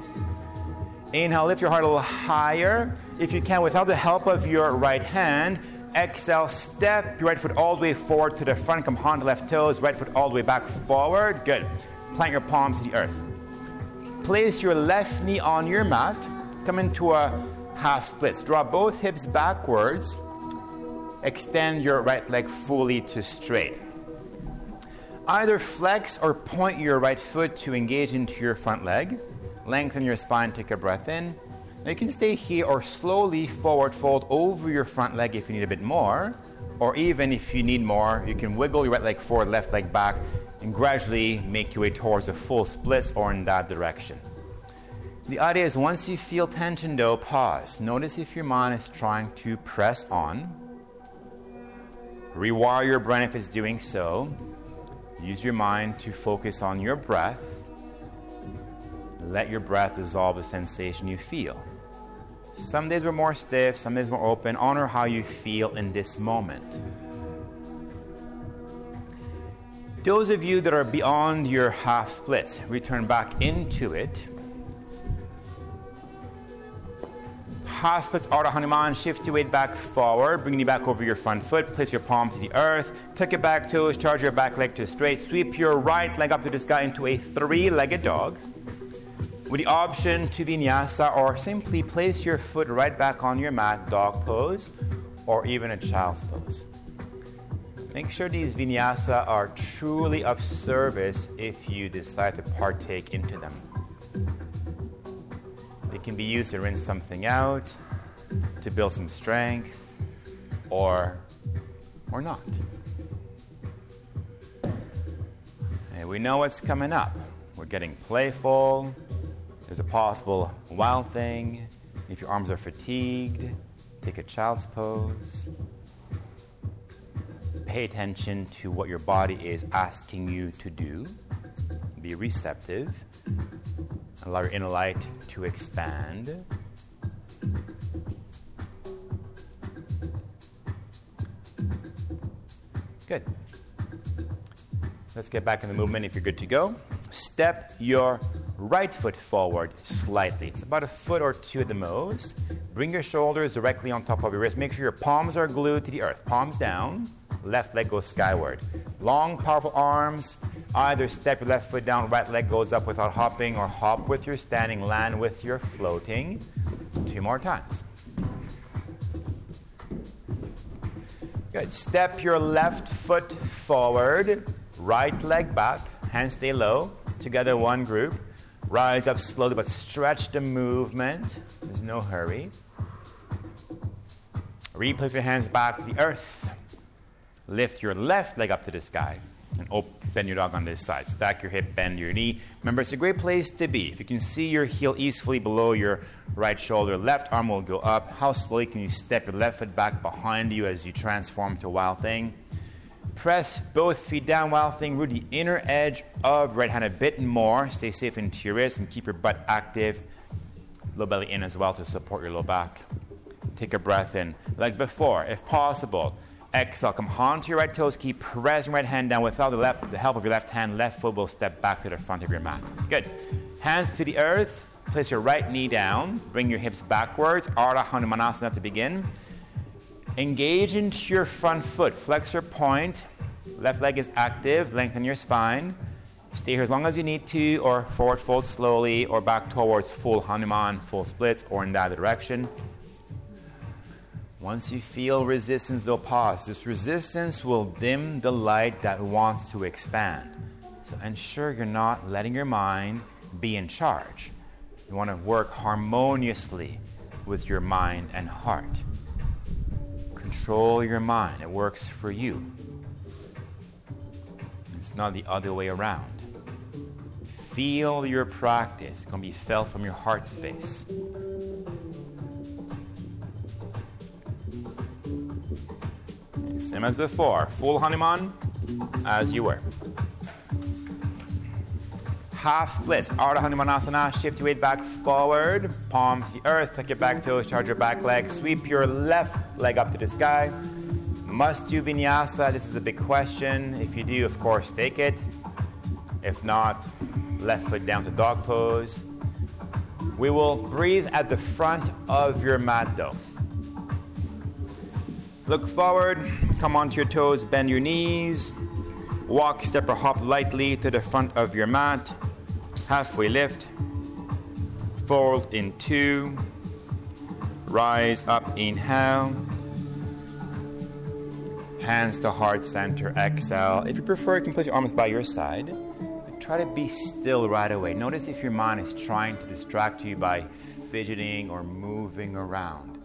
Inhale, lift your heart a little higher. If you can, without the help of your right hand, exhale, step your right foot all the way forward to the front. Come on the left toes, right foot all the way back forward. Good. Plant your palms to the earth. Place your left knee on your mat. Come into a half splits. Draw both hips backwards. Extend your right leg fully to straight. Either flex or point your right foot to engage into your front leg. Lengthen your spine, take a breath in. Now you can stay here or slowly forward fold over your front leg if you need a bit more. Or even if you need more, you can wiggle your right leg forward, left leg back, and gradually make your way towards a full split or in that direction. The idea is once you feel tension though, pause. Notice if your mind is trying to press on. Rewire your brain if it's doing so. Use your mind to focus on your breath. Let your breath dissolve the sensation you feel. Some days we're more stiff, some days more open. Honor how you feel in this moment. Those of you that are beyond your half splits, return back into it. half splits Ardha Hanuman. Shift your weight back forward, bringing you back over your front foot. Place your palm to the earth. Tuck your back toes. Charge your back leg to straight. Sweep your right leg up to the sky into a three-legged dog. With the option to vinyasa, or simply place your foot right back on your mat, dog pose, or even a child's pose. Make sure these vinyasa are truly of service if you decide to partake into them. They can be used to rinse something out, to build some strength, or or not. And we know what's coming up. We're getting playful. There's a possible wild thing. If your arms are fatigued, take a child's pose. Pay attention to what your body is asking you to do. Be receptive. Allow your inner light to expand. Good. Let's get back in the movement if you're good to go. Step your right foot forward slightly. It's about a foot or two at the most. Bring your shoulders directly on top of your wrist. Make sure your palms are glued to the earth. Palms down. Left leg goes skyward. Long, powerful arms. Either step your left foot down, right leg goes up without hopping, or hop with your standing, land with your floating. Two more times. Good. Step your left foot forward, right leg back, hands stay low. Together, one group. Rise up slowly, but stretch the movement. There's no hurry. Replace your hands back to the earth. Lift your left leg up to the sky and open your dog on this side. Stack your hip, bend your knee. Remember, it's a great place to be. If you can see your heel easily below your right shoulder, left arm will go up. How slowly can you step your left foot back behind you as you transform to a Wild Thing? Press both feet down, Wild Thing. Root the inner edge of right hand a bit more. Stay safe into your wrist and keep your butt active. Low belly in as well to support your low back. Take a breath in. Like before, if possible, Exhale, come onto your right toes, keep pressing right hand down without the, left, the help of your left hand. Left foot will step back to the front of your mat. Good. Hands to the earth. Place your right knee down. Bring your hips backwards. Ardha Hanumanasana to begin. Engage into your front foot. Flexor point. Left leg is active. Lengthen your spine. Stay here as long as you need to, or forward fold slowly, or back towards full Hanuman, full splits, or in that direction. Once you feel resistance, they'll pause. This resistance will dim the light that wants to expand. So ensure you're not letting your mind be in charge. You want to work harmoniously with your mind and heart. Control your mind, it works for you. It's not the other way around. Feel your practice, it's going to be felt from your heart space. Same as before. Full Hanuman as you were. Half splits. Ardha Hanumanasana. Shift your weight back forward. Palms to the earth. Tuck your back toes. Charge your back leg. Sweep your left leg up to the sky. Must do vinyasa? This is a big question. If you do, of course, take it. If not, left foot down to dog pose. We will breathe at the front of your mat though. Look forward, come onto your toes, bend your knees. Walk, step, or hop lightly to the front of your mat. Halfway lift. Fold in two. Rise up, inhale. Hands to heart center, exhale. If you prefer, you can place your arms by your side. But Try to be still right away. Notice if your mind is trying to distract you by fidgeting or moving around.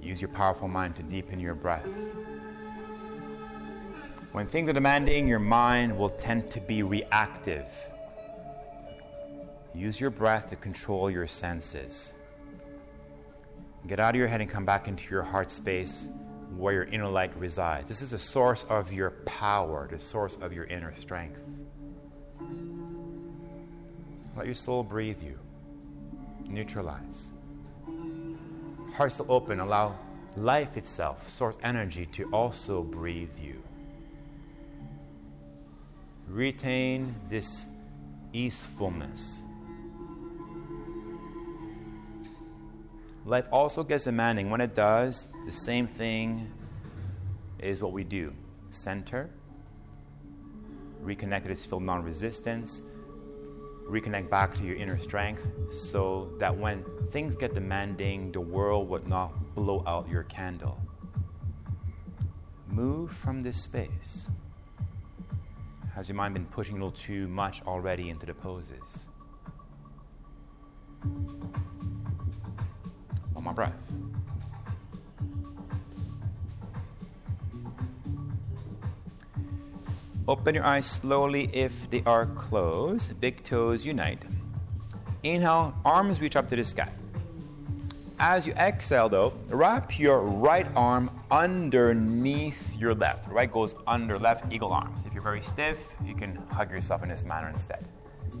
Use your powerful mind to deepen your breath. When things are demanding, your mind will tend to be reactive. Use your breath to control your senses. Get out of your head and come back into your heart space where your inner light resides. This is the source of your power, the source of your inner strength. Let your soul breathe you, neutralize heart still open, allow life itself, source energy, to also breathe you. Retain this easefulness. Life also gets demanding. When it does, the same thing is what we do center, reconnect this field non resistance, reconnect back to your inner strength so that when things get demanding, the world would not blow out your candle. Move from this space. Has your mind been pushing a little too much already into the poses? One more breath. Open your eyes slowly if they are closed. Big toes unite. Inhale, arms reach up to the sky. As you exhale, though, wrap your right arm underneath your left. Right goes under left, eagle arms. If you're very stiff, you can hug yourself in this manner instead.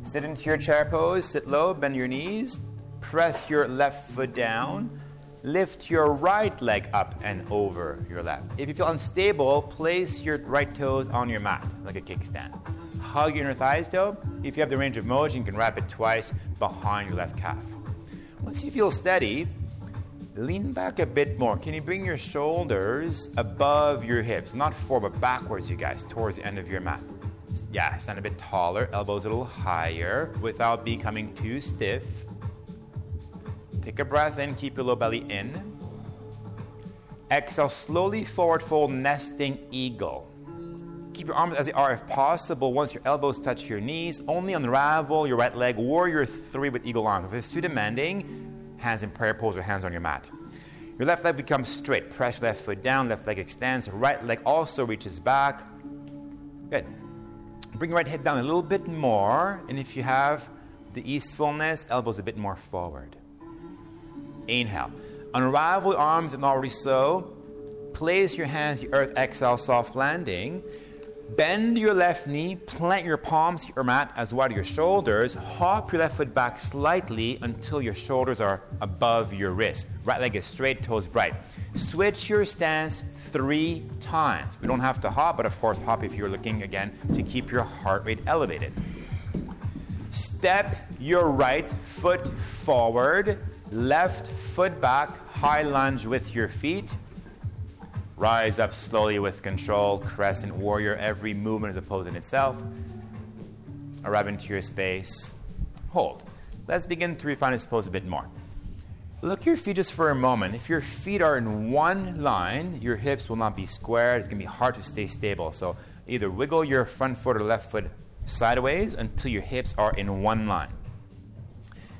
Sit into your chair pose, sit low, bend your knees, press your left foot down, lift your right leg up and over your left. If you feel unstable, place your right toes on your mat like a kickstand. Hug your inner thighs though. If you have the range of motion, you can wrap it twice behind your left calf. Once you feel steady, lean back a bit more. Can you bring your shoulders above your hips? Not forward, but backwards, you guys, towards the end of your mat. Yeah, stand a bit taller, elbows a little higher without becoming too stiff. Take a breath in, keep your low belly in. Exhale, slowly forward fold, nesting eagle. Keep your arms as they are if possible. Once your elbows touch your knees, only unravel your right leg, warrior three with eagle arms. If it's too demanding, hands in prayer pose or hands on your mat. Your left leg becomes straight. Press left foot down, left leg extends, right leg also reaches back. Good. Bring your right hip down a little bit more, and if you have the easefulness, elbows a bit more forward. Inhale. Unravel arms and already so. Place your hands to earth, exhale, soft landing. Bend your left knee, plant your palms to your mat as wide as your shoulders. Hop your left foot back slightly until your shoulders are above your wrist. Right leg is straight, toes bright. Switch your stance three times. We don't have to hop, but of course, hop if you're looking again to keep your heart rate elevated. Step your right foot forward Left foot back, high lunge with your feet. Rise up slowly with control, crescent warrior. Every movement is a pose in itself. Arrive into your space. Hold. Let's begin to refine this pose a bit more. Look your feet just for a moment. If your feet are in one line, your hips will not be squared. It's going to be hard to stay stable. So either wiggle your front foot or left foot sideways until your hips are in one line.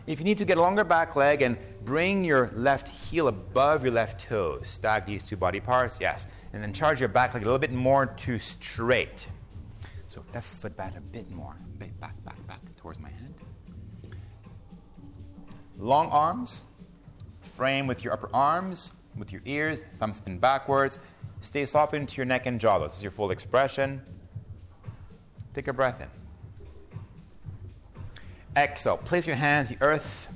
If you need to get a longer back leg and bring your left heel above your left toes, stack these two body parts, yes. And then charge your back leg a little bit more to straight. So left foot back a bit more. Back, back, back towards my hand. Long arms. Frame with your upper arms, with your ears, thumb spin backwards. Stay soft into your neck and jaw. This is your full expression. Take a breath in. Exhale. Place your hands the earth.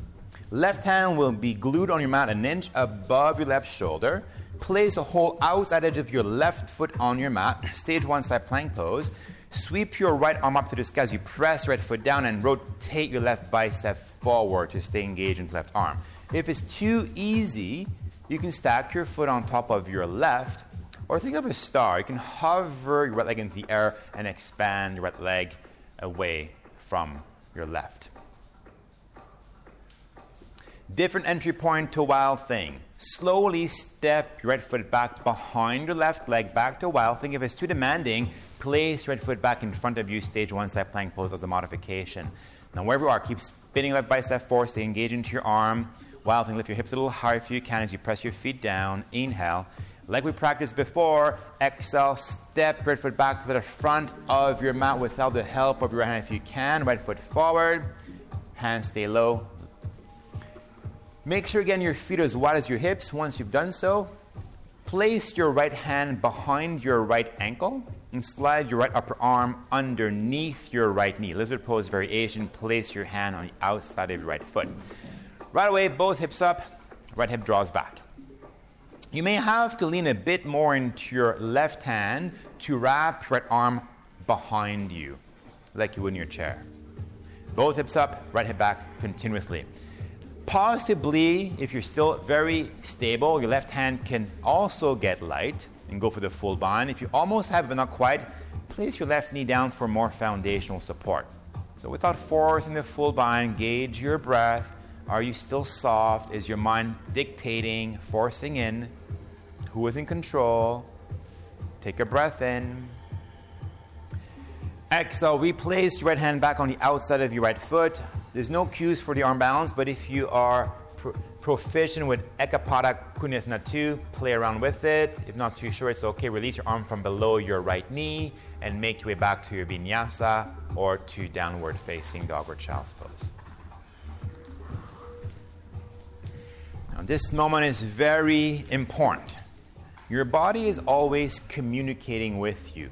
Left hand will be glued on your mat an inch above your left shoulder. Place the whole outside edge of your left foot on your mat. Stage one side plank pose. Sweep your right arm up to the sky as you press right foot down and rotate your left bicep forward to stay engaged in the left arm. If it's too easy, you can stack your foot on top of your left or think of a star. You can hover your right leg into the air and expand your right leg away from your left. Different entry point to wild thing. Slowly step your right foot back behind your left leg back to wild thing. If it's too demanding, place right foot back in front of you, stage one side plank pose as a modification. Now, wherever you are, keep spinning left bicep forward, stay engaged into your arm. Wild thing, lift your hips a little higher if you can as you press your feet down. Inhale. Like we practiced before, exhale, step right foot back to the front of your mat without the help of your hand if you can. Right foot forward, hands stay low. Make sure again your feet are as wide as your hips. Once you've done so, place your right hand behind your right ankle and slide your right upper arm underneath your right knee. Lizard pose variation, place your hand on the outside of your right foot. Right away, both hips up, right hip draws back. You may have to lean a bit more into your left hand to wrap your right arm behind you, like you would in your chair. Both hips up, right hip back continuously. Possibly, if you're still very stable, your left hand can also get light and go for the full bind. If you almost have but not quite, place your left knee down for more foundational support. So without forcing the full bind, gauge your breath. Are you still soft? Is your mind dictating, forcing in? Who is in control? Take a breath in. Exhale, replace your right hand back on the outside of your right foot. There's no cues for the arm balance, but if you are pro- proficient with Ekapada Konasana 2, play around with it. If not too sure, it's okay. Release your arm from below your right knee and make your way back to your vinyasa or to downward facing dog or child's pose. Now, this moment is very important. Your body is always communicating with you.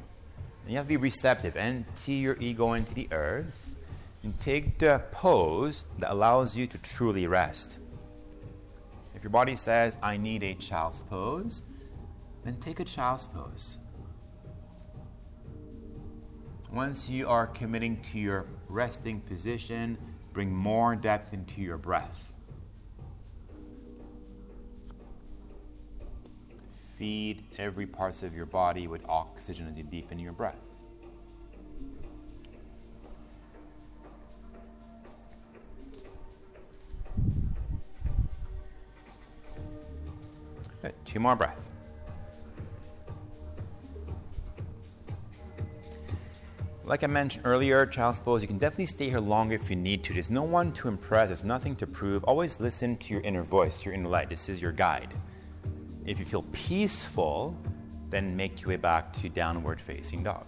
And you have to be receptive. And Empty your ego into the earth and take the pose that allows you to truly rest. If your body says, I need a child's pose, then take a child's pose. Once you are committing to your resting position, bring more depth into your breath. Feed every part of your body with oxygen as you deepen your breath. Two more breaths. Like I mentioned earlier, child's pose, you can definitely stay here longer if you need to. There's no one to impress, there's nothing to prove. Always listen to your inner voice, your inner light. This is your guide. If you feel peaceful, then make your way back to downward facing dog.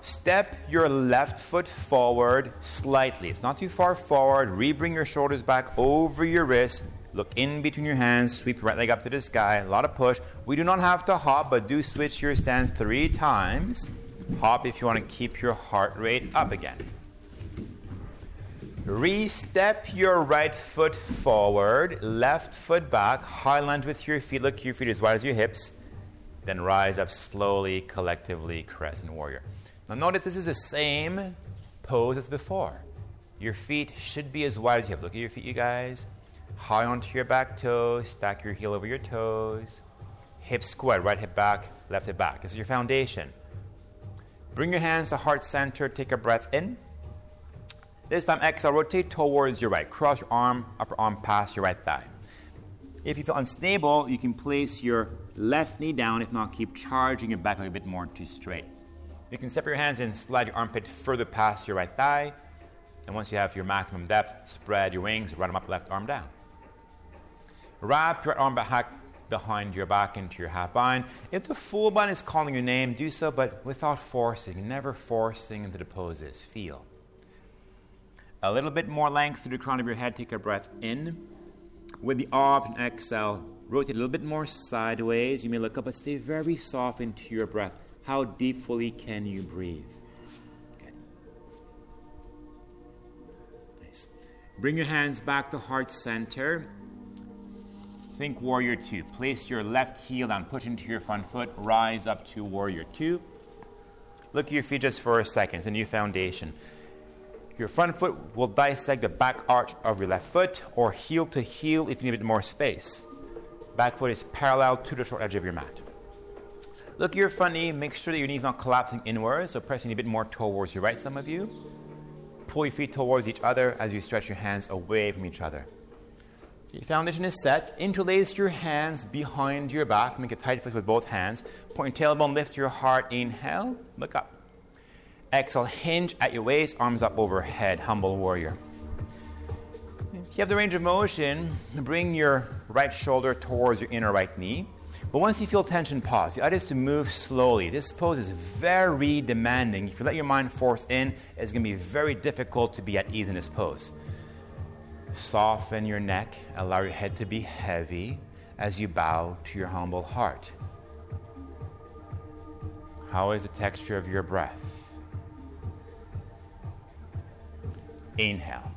Step your left foot forward slightly. It's not too far forward. Rebring your shoulders back over your wrists. Look in between your hands. Sweep your right leg up to the sky. A lot of push. We do not have to hop, but do switch your stance three times. Hop if you want to keep your heart rate up again. Re-step your right foot forward, left foot back, high lunge with your feet, look your feet as wide as your hips, then rise up slowly, collectively, crescent warrior. Now notice this is the same pose as before. Your feet should be as wide as you have. Look at your feet, you guys. High onto your back toes, stack your heel over your toes. Hip squat, right hip back, left hip back. This is your foundation. Bring your hands to heart center, take a breath in. This time, exhale, rotate towards your right. Cross your arm, upper arm past your right thigh. If you feel unstable, you can place your left knee down. If not, keep charging your back a little bit more to straight. You can separate your hands and slide your armpit further past your right thigh. And once you have your maximum depth, spread your wings, run them up, left arm down. Wrap your arm back behind your back into your half bind. If the full bind is calling your name, do so, but without forcing, never forcing into the poses. Feel. A little bit more length through the crown of your head. Take a breath in. With the option exhale, rotate a little bit more sideways. You may look up, but stay very soft into your breath. How deeply can you breathe? Okay. Nice. Bring your hands back to heart center. Think warrior two. Place your left heel down, push into your front foot, rise up to warrior two. Look at your feet just for a second. It's a new foundation. Your front foot will dissect the back arch of your left foot, or heel to heel if you need a bit more space. Back foot is parallel to the short edge of your mat. Look at your front knee, make sure that your knee is not collapsing inwards, so pressing a bit more towards your right, some of you. Pull your feet towards each other as you stretch your hands away from each other. Your foundation is set. Interlace your hands behind your back. Make a tight fist with both hands. Point your tailbone, lift your heart. Inhale, look up. Exhale, hinge at your waist, arms up overhead, humble warrior. If you have the range of motion, bring your right shoulder towards your inner right knee. But once you feel tension, pause. The idea is to move slowly. This pose is very demanding. If you let your mind force in, it's going to be very difficult to be at ease in this pose. Soften your neck, allow your head to be heavy as you bow to your humble heart. How is the texture of your breath? Inhale.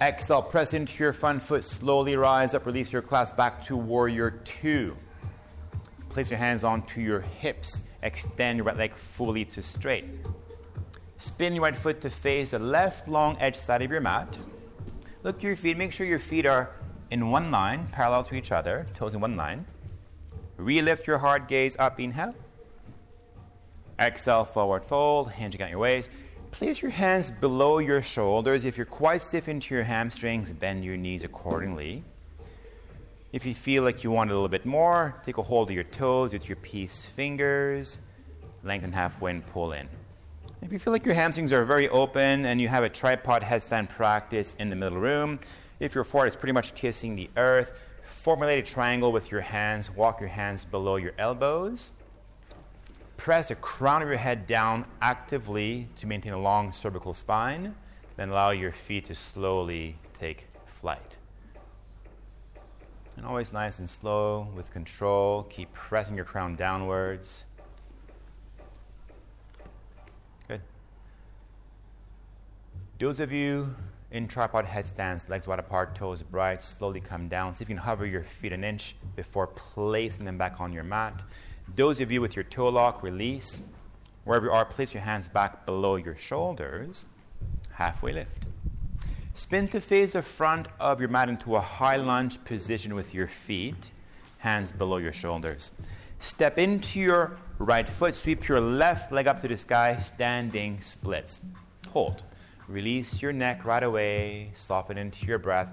Exhale, press into your front foot, slowly rise up, release your clasp back to warrior two. Place your hands onto your hips, extend your right leg fully to straight. Spin your right foot to face the left long edge side of your mat. Look to your feet. Make sure your feet are in one line, parallel to each other, toes in one line. Relift your heart gaze up, inhale. Exhale, forward fold, hinging at your waist. Place your hands below your shoulders. If you're quite stiff into your hamstrings, bend your knees accordingly. If you feel like you want a little bit more, take a hold of your toes with your peace fingers. Lengthen halfway and pull in. If you feel like your hamstrings are very open and you have a tripod headstand practice in the middle room, if your forehead is pretty much kissing the earth, formulate a triangle with your hands. Walk your hands below your elbows. Press the crown of your head down actively to maintain a long cervical spine. Then allow your feet to slowly take flight. And always nice and slow with control. Keep pressing your crown downwards. Good. Those of you in tripod headstands, legs wide apart, toes bright, slowly come down. See if you can hover your feet an inch before placing them back on your mat. Those of you with your toe lock, release. Wherever you are, place your hands back below your shoulders. Halfway lift. Spin to face the front of your mat into a high lunge position with your feet, hands below your shoulders. Step into your right foot, sweep your left leg up to the sky, standing splits. Hold. Release your neck right away, soften into your breath.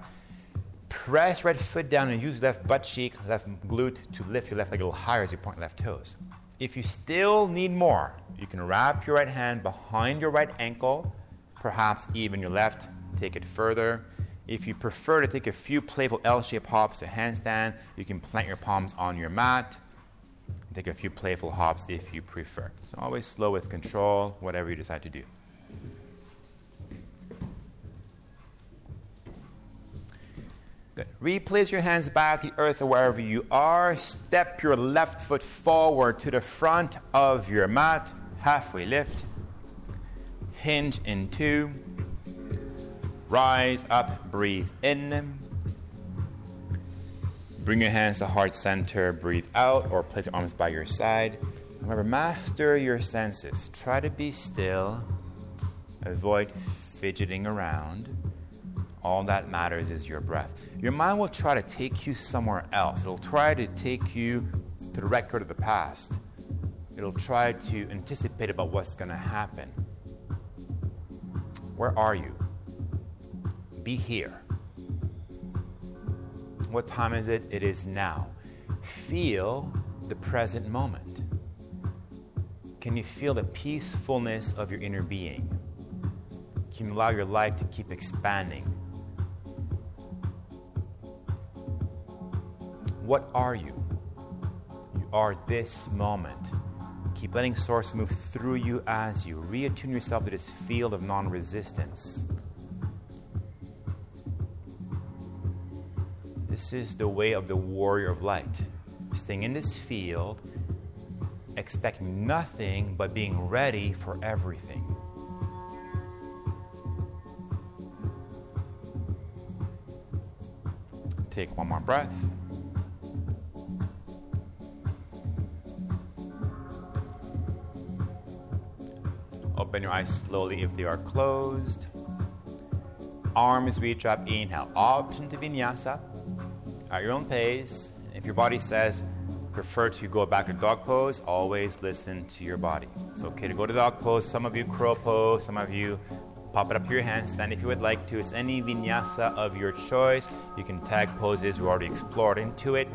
Press right foot down and use left butt cheek, left glute to lift your left leg a little higher as you point left toes. If you still need more, you can wrap your right hand behind your right ankle, perhaps even your left take it further. If you prefer to take a few playful L-shaped hops to handstand, you can plant your palms on your mat. Take a few playful hops if you prefer. So always slow with control, whatever you decide to do. Good. Replace your hands back to the earth or wherever you are. Step your left foot forward to the front of your mat. Halfway lift. Hinge in two. Rise up, breathe in. Bring your hands to heart center, breathe out, or place your arms by your side. Remember, master your senses. Try to be still, avoid fidgeting around. All that matters is your breath. Your mind will try to take you somewhere else. It'll try to take you to the record of the past. It'll try to anticipate about what's going to happen. Where are you? Be here. What time is it? It is now. Feel the present moment. Can you feel the peacefulness of your inner being? Can you allow your life to keep expanding? What are you? You are this moment. Keep letting Source move through you as you reattune yourself to this field of non resistance. This is the way of the warrior of light. Staying in this field, expect nothing but being ready for everything. Take one more breath. Open your eyes slowly if they are closed. Arms reach up, inhale. Option to vinyasa at your own pace. If your body says prefer to go back to dog pose, always listen to your body. It's okay to go to dog pose. Some of you crow pose, some of you pop it up to your hands. handstand if you would like to. It's any vinyasa of your choice. You can tag poses we already explored into it.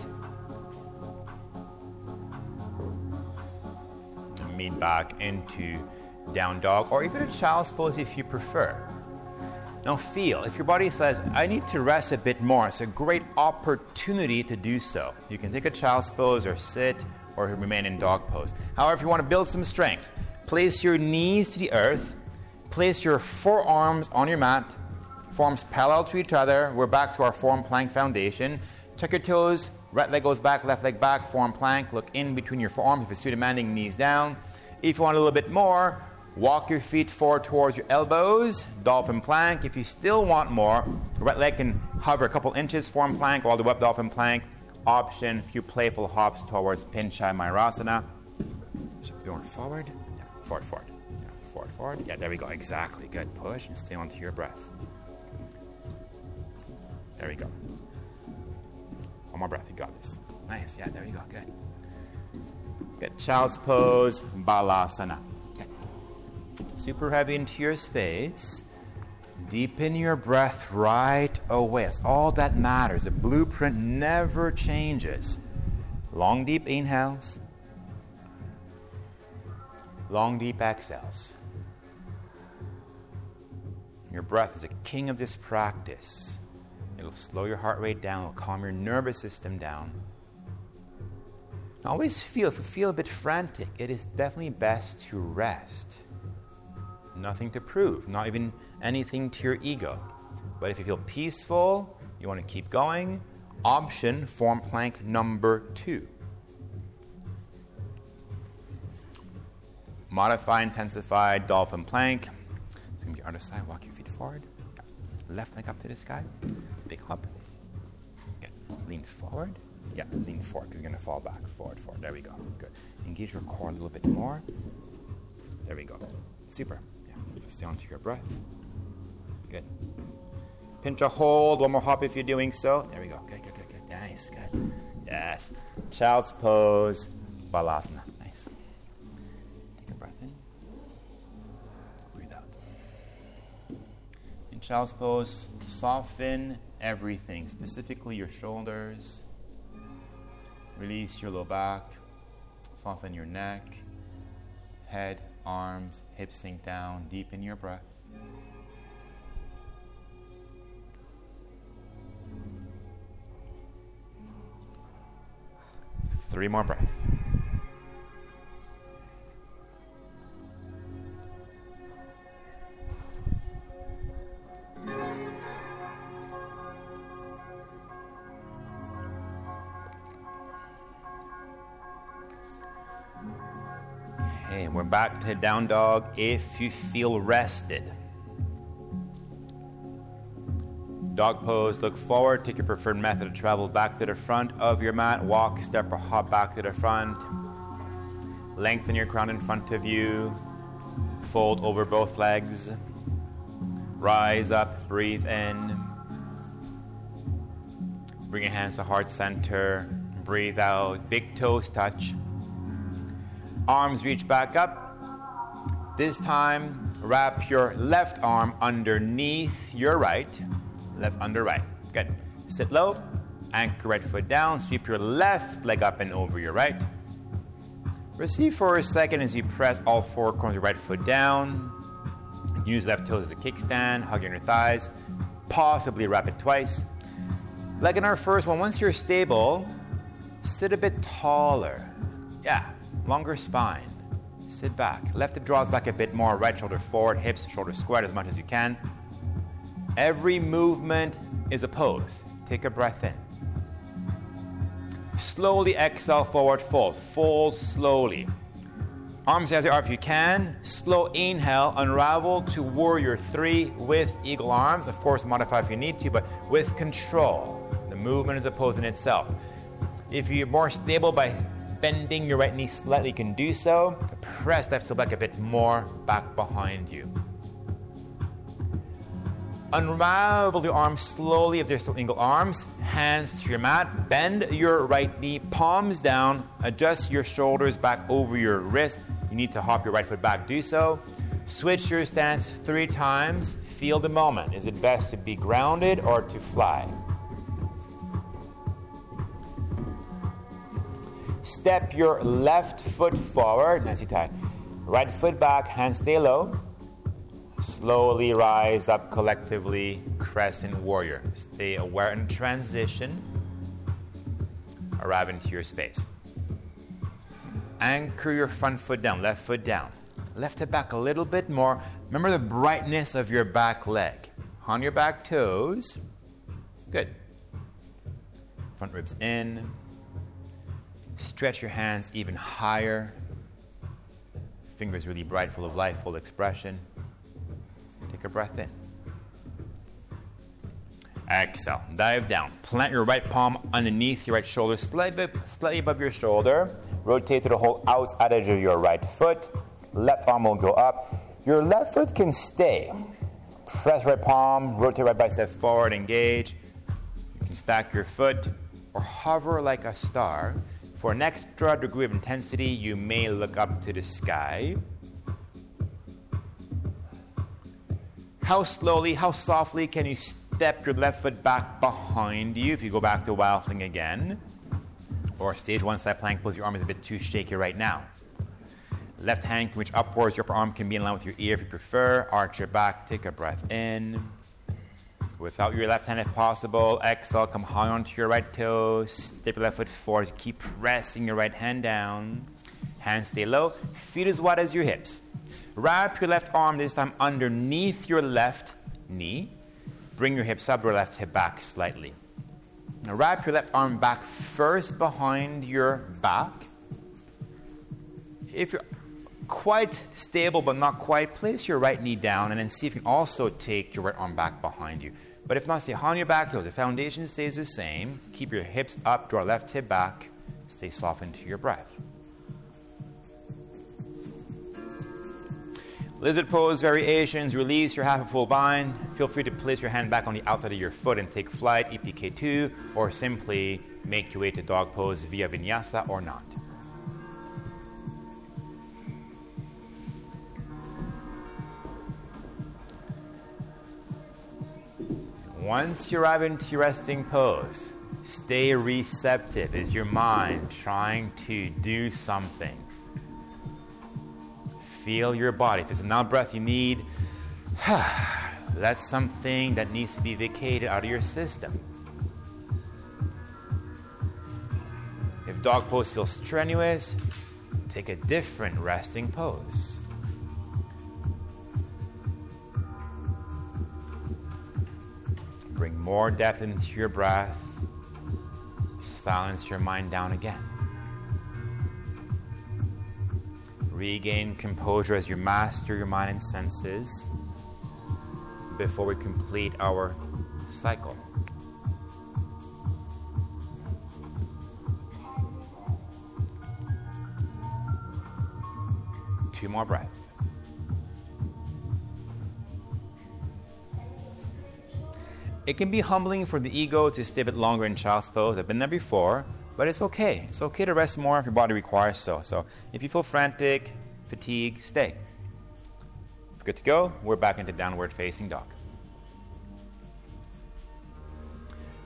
Meet back into down dog or even a child's pose if you prefer. Now, feel. If your body says, I need to rest a bit more, it's a great opportunity to do so. You can take a child's pose or sit or remain in dog pose. However, if you want to build some strength, place your knees to the earth, place your forearms on your mat, forearms parallel to each other. We're back to our forearm plank foundation. Tuck your toes, right leg goes back, left leg back, forearm plank. Look in between your forearms. If it's too demanding, knees down. If you want a little bit more, Walk your feet forward towards your elbows, dolphin plank. If you still want more, the right leg can hover a couple inches, form plank, all the up dolphin plank. Option, a few playful hops towards Pincha Mayurasana. Going forward, yeah, forward, forward, yeah, forward, forward. Yeah, there we go. Exactly. Good. Push and stay onto your breath. There we go. One more breath. You got this. Nice. Yeah, there you go. Good. Good. Child's pose, balasana. Super heavy into your space. Deepen your breath right away. It's all that matters. The blueprint never changes. Long, deep inhales. Long, deep exhales. Your breath is a king of this practice. It'll slow your heart rate down, it'll calm your nervous system down. Always feel, if you feel a bit frantic, it is definitely best to rest. Nothing to prove, not even anything to your ego. But if you feel peaceful, you want to keep going, option form plank number two. Modify, intensify, dolphin plank. It's going to be other side. Walk your feet forward. Left leg up to the sky. Big hop. Again. Lean forward. Yeah, lean forward because you're going to fall back. Forward, forward. There we go. Good. Engage your core a little bit more. There we go. Super. Stay onto your breath. Good. Pincha hold. One more hop if you're doing so. There we go. Good, good, good, good. Nice. Good. Yes. Child's pose. Balasana. Nice. Take a breath in. Breathe out. In child's pose, soften everything, specifically your shoulders. Release your low back. Soften your neck, head, arms, hips sink down. Deepen your breath. Three more breaths. Back to down dog if you feel rested. Dog pose, look forward, take your preferred method of travel back to the front of your mat, walk, step, or hop back to the front. Lengthen your crown in front of you, fold over both legs, rise up, breathe in. Bring your hands to heart center, breathe out, big toes touch. Arms reach back up. This time, wrap your left arm underneath your right left under right. Good. Sit low, anchor right foot down, sweep your left leg up and over your right. Receive for a second as you press all four corners of your right foot down. Use left toes as a kickstand, hug your thighs, possibly wrap it twice. Like in our first one, once you're stable, sit a bit taller. Yeah, longer spine. Sit back. Left hip draws back a bit more, right shoulder forward, hips, shoulder squared as much as you can. Every movement is a pose. Take a breath in. Slowly exhale, forward fold. Fold slowly. Arms as they are if you can. Slow inhale, unravel to warrior three with eagle arms. Of course, modify if you need to, but with control. The movement is a pose in itself. If you're more stable by bending your right knee slightly, you can do so. Press left heel back a bit more back behind you. Unravel your arms slowly if they're still eagle arms. Hands to your mat. Bend your right knee, palms down. Adjust your shoulders back over your wrist. You need to hop your right foot back. Do so. Switch your stance three times. Feel the moment. Is it best to be grounded or to fly? Step your left foot forward. Nice tight. Right foot back. Hands stay low. Slowly rise up collectively, crescent warrior. Stay aware in transition. Arrive into your space. Anchor your front foot down, left foot down. Left it back a little bit more. Remember the brightness of your back leg. On your back toes. Good. Front ribs in. Stretch your hands even higher. Fingers really bright, full of life, full expression. Take a breath in. Exhale. Dive down. Plant your right palm underneath your right shoulder, slightly, slightly above your shoulder. Rotate to the whole outside edge of your right foot. Left arm will go up. Your left foot can stay. Press right palm, rotate right bicep forward, engage. You can stack your foot or hover like a star. For an extra degree of intensity, you may look up to the sky. How slowly, how softly can you step your left foot back behind you if you go back to wild thing again? Or stage one side plank pose, your arm is a bit too shaky right now. Left hand can reach upwards, your upper arm can be in line with your ear if you prefer. Arch your back, take a breath in. Without your left hand if possible, exhale, come high onto your right toe, step your left foot forward, keep pressing your right hand down. Hands stay low, feet as wide as your hips. Wrap your left arm this time underneath your left knee. Bring your hips up, your left hip back slightly. Now wrap your left arm back first behind your back. If you're quite stable but not quite, place your right knee down and then see if you can also take your right arm back behind you. But if not, stay on your back toes. The foundation stays the same. Keep your hips up, draw left hip back. Stay soft into your breath. Lizard pose variations, release your half a full bind. Feel free to place your hand back on the outside of your foot and take flight, EPK2, or simply make your way to dog pose via vinyasa or not. Once you arrive into your resting pose, stay receptive. Is your mind trying to do something? Feel your body. If an out breath you need, that's something that needs to be vacated out of your system. If dog pose feels strenuous, take a different resting pose. More depth into your breath. Silence your mind down again. Regain composure as you master your mind and senses before we complete our cycle. Two more breaths. It can be humbling for the ego to stay a bit longer in child's pose. I've been there before. But it's okay. It's okay to rest more if your body requires so. So if you feel frantic, fatigue, stay. Good to go. We're back into downward facing dog.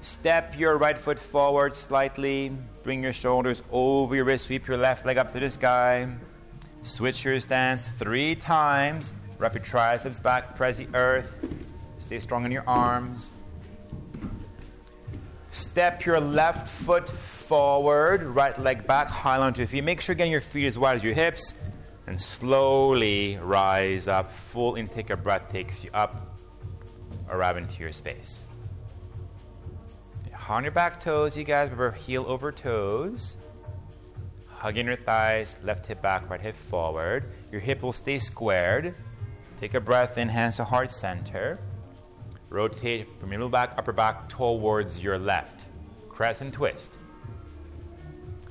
Step your right foot forward slightly. Bring your shoulders over your wrist. Sweep your left leg up to the sky. Switch your stance three times. Wrap your triceps back. Press the earth. Stay strong in your arms. Step your left foot forward, right leg back, high line to your feet. Make sure getting your feet as wide as your hips. And slowly rise up. Full intake of breath takes you up, arrive into your space. On your back toes, you guys, remember heel over toes. Hugging your thighs, left hip back, right hip forward. Your hip will stay squared. Take a breath in, hands to heart center. Rotate from your middle back, upper back towards your left. Crescent twist.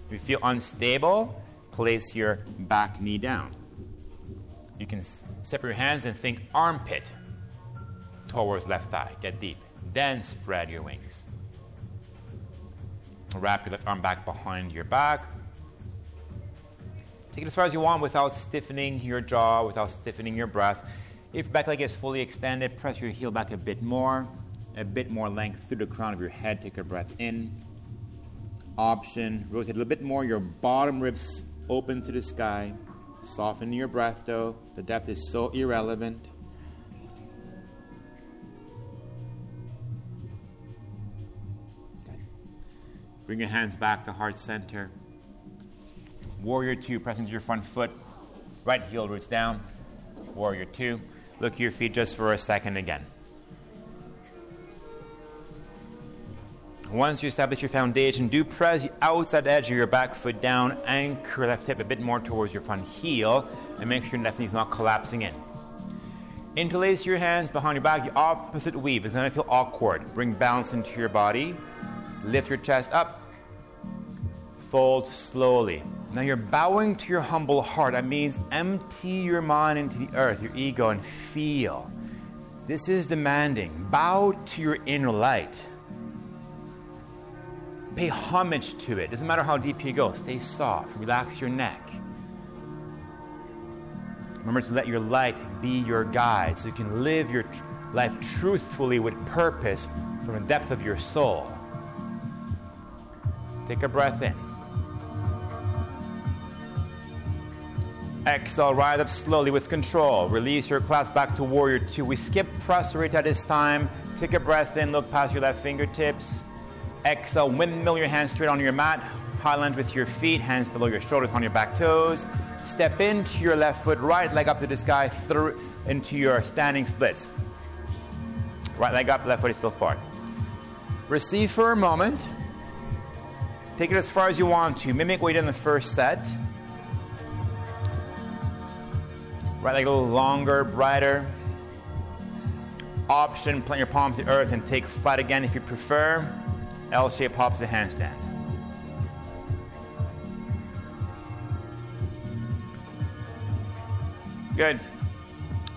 If you feel unstable, place your back knee down. You can separate your hands and think armpit towards left thigh. Get deep. Then spread your wings. Wrap your left arm back behind your back. Take it as far as you want without stiffening your jaw, without stiffening your breath. If back leg is fully extended, press your heel back a bit more, a bit more length through the crown of your head. Take a breath in. Option, rotate a little bit more, your bottom ribs open to the sky. Soften your breath though. The depth is so irrelevant. Bring your hands back to heart center. Warrior two, press into your front foot. Right heel roots down. Warrior two. Look at your feet just for a second again. Once you establish your foundation, do press the outside edge of your back foot down, anchor left hip a bit more towards your front heel, and make sure your left knee is not collapsing in. Interlace your hands behind your back, the opposite weave. It's going to feel awkward. Bring balance into your body. Lift your chest up. Fold slowly. Now you're bowing to your humble heart. That means empty your mind into the earth, your ego, and feel. This is demanding. Bow to your inner light. Pay homage to it. Doesn't matter how deep you go. Stay soft. Relax your neck. Remember to let your light be your guide so you can live your tr- life truthfully with purpose from the depth of your soul. Take a breath in. Exhale, rise up slowly with control. Release your clasp back to warrior two. We skip prostrate at this time. Take a breath in, look past your left fingertips. Exhale, windmill your hands straight on your mat. High lunge with your feet, hands below your shoulders on your back toes. Step into your left foot, right leg up to the sky, through into your standing splits. Right leg up, left foot is still forward. Receive for a moment. Take it as far as you want to. Mimic what you did in the first set. Right like a little longer, brighter. Option, plant your palms to earth and take flat again if you prefer. L shape opposite handstand. Good.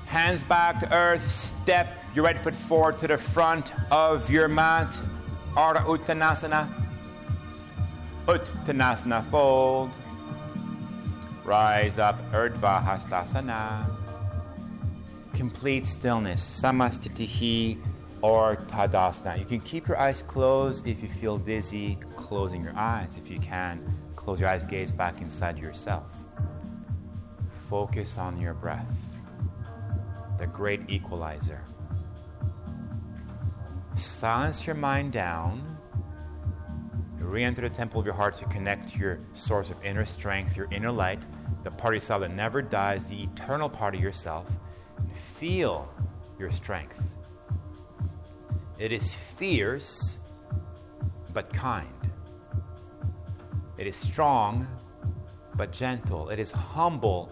Hands back to earth. Step your right foot forward to the front of your mat. Ardha Uttanasana. Uttanasana fold. Rise up, Urdhva Hastasana. Complete stillness, Samasthiti or Tadasana. You can keep your eyes closed if you feel dizzy, closing your eyes. If you can, close your eyes, gaze back inside yourself. Focus on your breath, the great equalizer. Silence your mind down re enter the temple of your heart to connect to your source of inner strength, your inner light, the part of yourself that never dies, the eternal part of yourself. Feel your strength. It is fierce, but kind. It is strong, but gentle. It is humble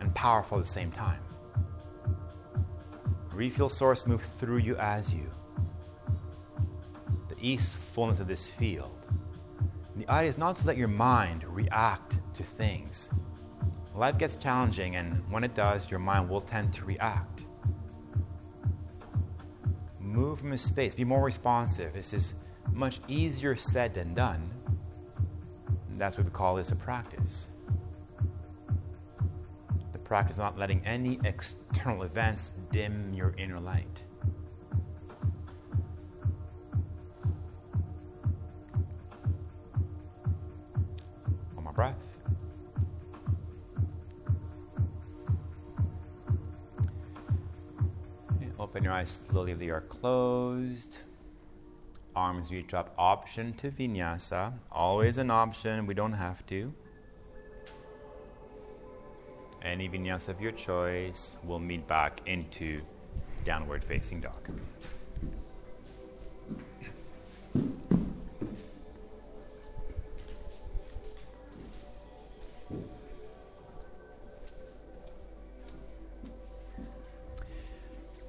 and powerful at the same time. Refill source move through you as you The east fullness of this field. And the idea is not to let your mind react to things. Life gets challenging, and when it does, your mind will tend to react. Move from a space, be more responsive. This is much easier said than done. And that's what we call this a practice. The practice of not letting any external events dim your inner light. Eyes slowly if they are closed. Arms reach up. Option to vinyasa. Always an option. We don't have to. Any vinyasa of your choice will meet back into downward facing dog.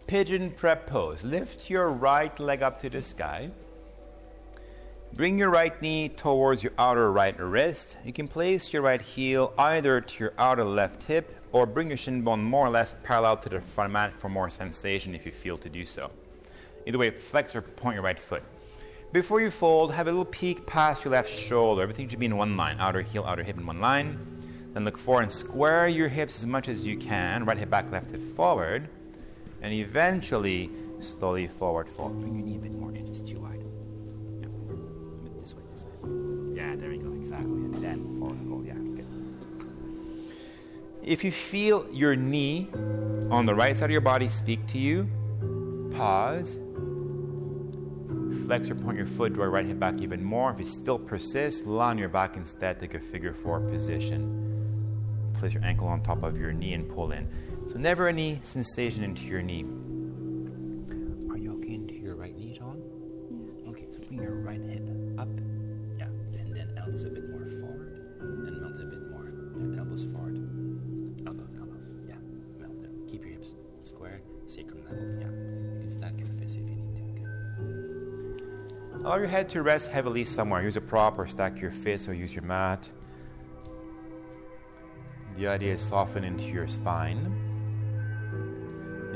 Pigeon prep pose. Lift your right leg up to the sky. Bring your right knee towards your outer right wrist. You can place your right heel either to your outer left hip or bring your shin bone more or less parallel to the front mat for more sensation if you feel to do so. Either way, flex or point your right foot. Before you fold, have a little peek past your left shoulder. Everything should be in one line outer heel, outer hip in one line. Then look forward and square your hips as much as you can. Right hip back, left hip forward and eventually slowly forward fold. Bring your knee a bit more in, it's too wide. Yeah. This way, this way. Yeah, there we go, exactly. And then forward fold, yeah, good. If you feel your knee on the right side of your body speak to you, pause. Flex or point your foot, draw your right hip back even more. If it still persists, lie on your back instead, take a figure four position. Place your ankle on top of your knee and pull in. So never any sensation into your knee. Are you okay into your right knee, John? Yeah. Okay, so bring your right hip up. Yeah, and then elbows a bit more forward, and melt a bit more. Yeah, elbows forward. Elbows, elbows. Yeah, melt them. Keep your hips square, sacrum level. Yeah, you can stack your fists if you need to. Okay. Allow your head to rest heavily somewhere. Use a prop or stack your fists or use your mat. The idea is soften into your spine.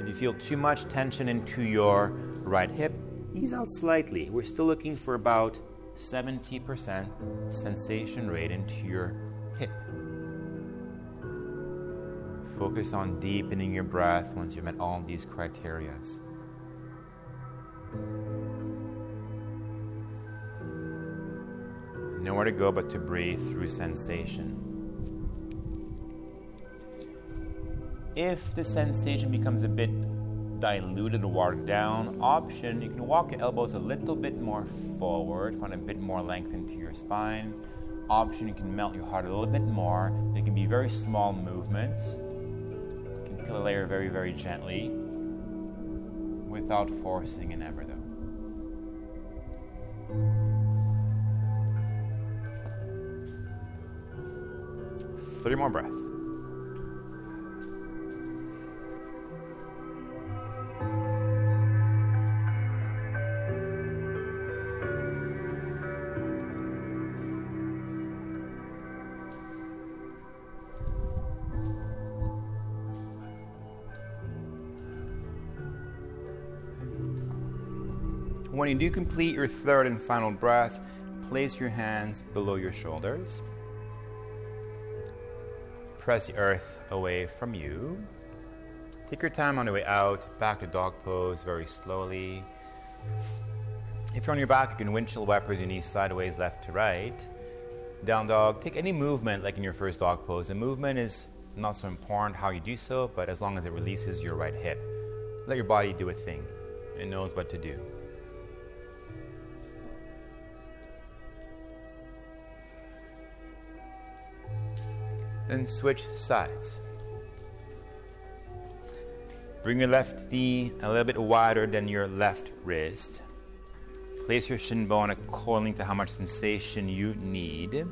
If you feel too much tension into your right hip, ease out slightly. We're still looking for about 70% sensation rate into your hip. Focus on deepening your breath once you've met all these criterias. Nowhere to go but to breathe through sensation. If the sensation becomes a bit diluted or watered down, option you can walk your elbows a little bit more forward, find a bit more length into your spine. Option you can melt your heart a little bit more. They can be very small movements. You can peel a layer very, very gently without forcing an ever though. Three more breaths. You do complete your third and final breath, place your hands below your shoulders. Press the earth away from you. Take your time on the way out, back to dog pose very slowly. If you're on your back, you can windshield wipers your knees sideways, left to right. Down dog, take any movement like in your first dog pose. The movement is not so important how you do so, but as long as it releases your right hip. Let your body do a thing. It knows what to do. Then switch sides. Bring your left knee a little bit wider than your left wrist. Place your shin bone according to how much sensation you need.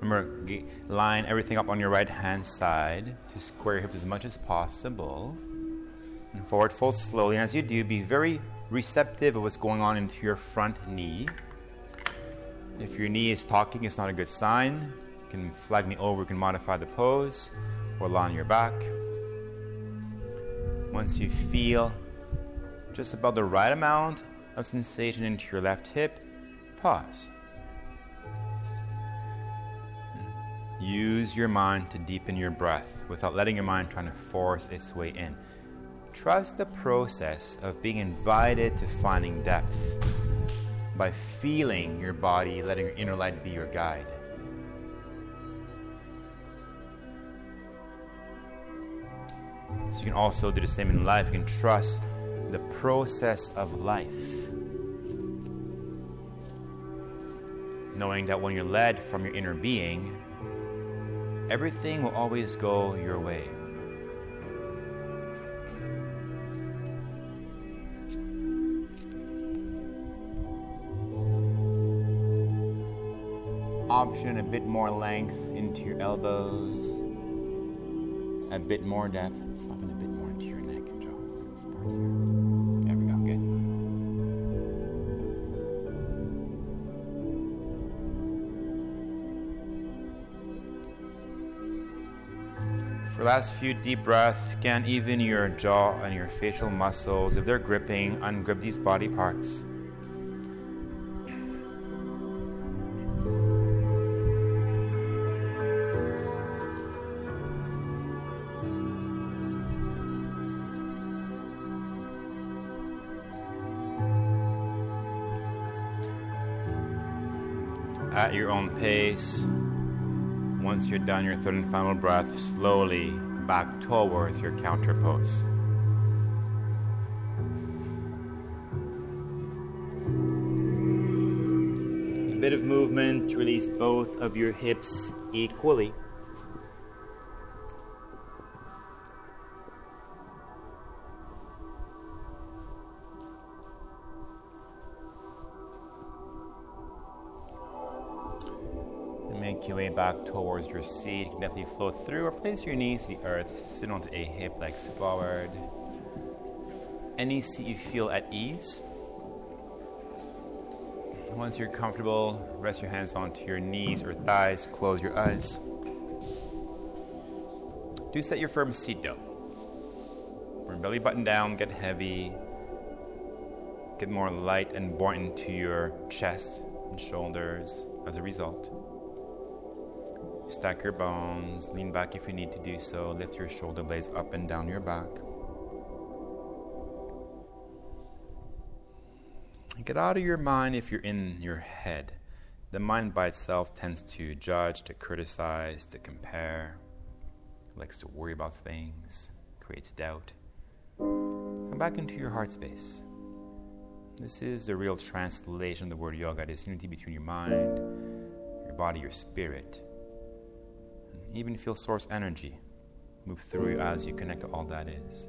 Remember, line everything up on your right hand side to square your hips as much as possible. And forward fold slowly. And as you do, be very receptive of what's going on into your front knee. If your knee is talking, it's not a good sign can flag me over, you can modify the pose or lie on your back. Once you feel just about the right amount of sensation into your left hip, pause. Use your mind to deepen your breath without letting your mind trying to force its way in. Trust the process of being invited to finding depth by feeling your body, letting your inner light be your guide. So you can also do the same in life. You can trust the process of life. Knowing that when you're led from your inner being, everything will always go your way. Option a bit more length into your elbows, a bit more depth. A bit more into your neck and jaw. Here. There we go. Good. For last few deep breaths, scan even your jaw and your facial muscles. If they're gripping, ungrip these body parts. At your own pace. Once you're done your third and final breath, slowly back towards your counter pose. A bit of movement to release both of your hips equally. Towards your seat. You can definitely float through or place your knees to the earth. Sit onto a hip, legs forward. Any seat you feel at ease. Once you're comfortable, rest your hands onto your knees or thighs. Close your eyes. Do set your firm seat though. Bring belly button down, get heavy, get more light and buoyant into your chest and shoulders as a result. Stack your bones, lean back if you need to do so, lift your shoulder blades up and down your back. Get out of your mind if you're in your head. The mind by itself tends to judge, to criticize, to compare, likes to worry about things, creates doubt. Come back into your heart space. This is the real translation of the word yoga. It is unity between your mind, your body, your spirit. Even feel source energy move through you as you connect to all that is.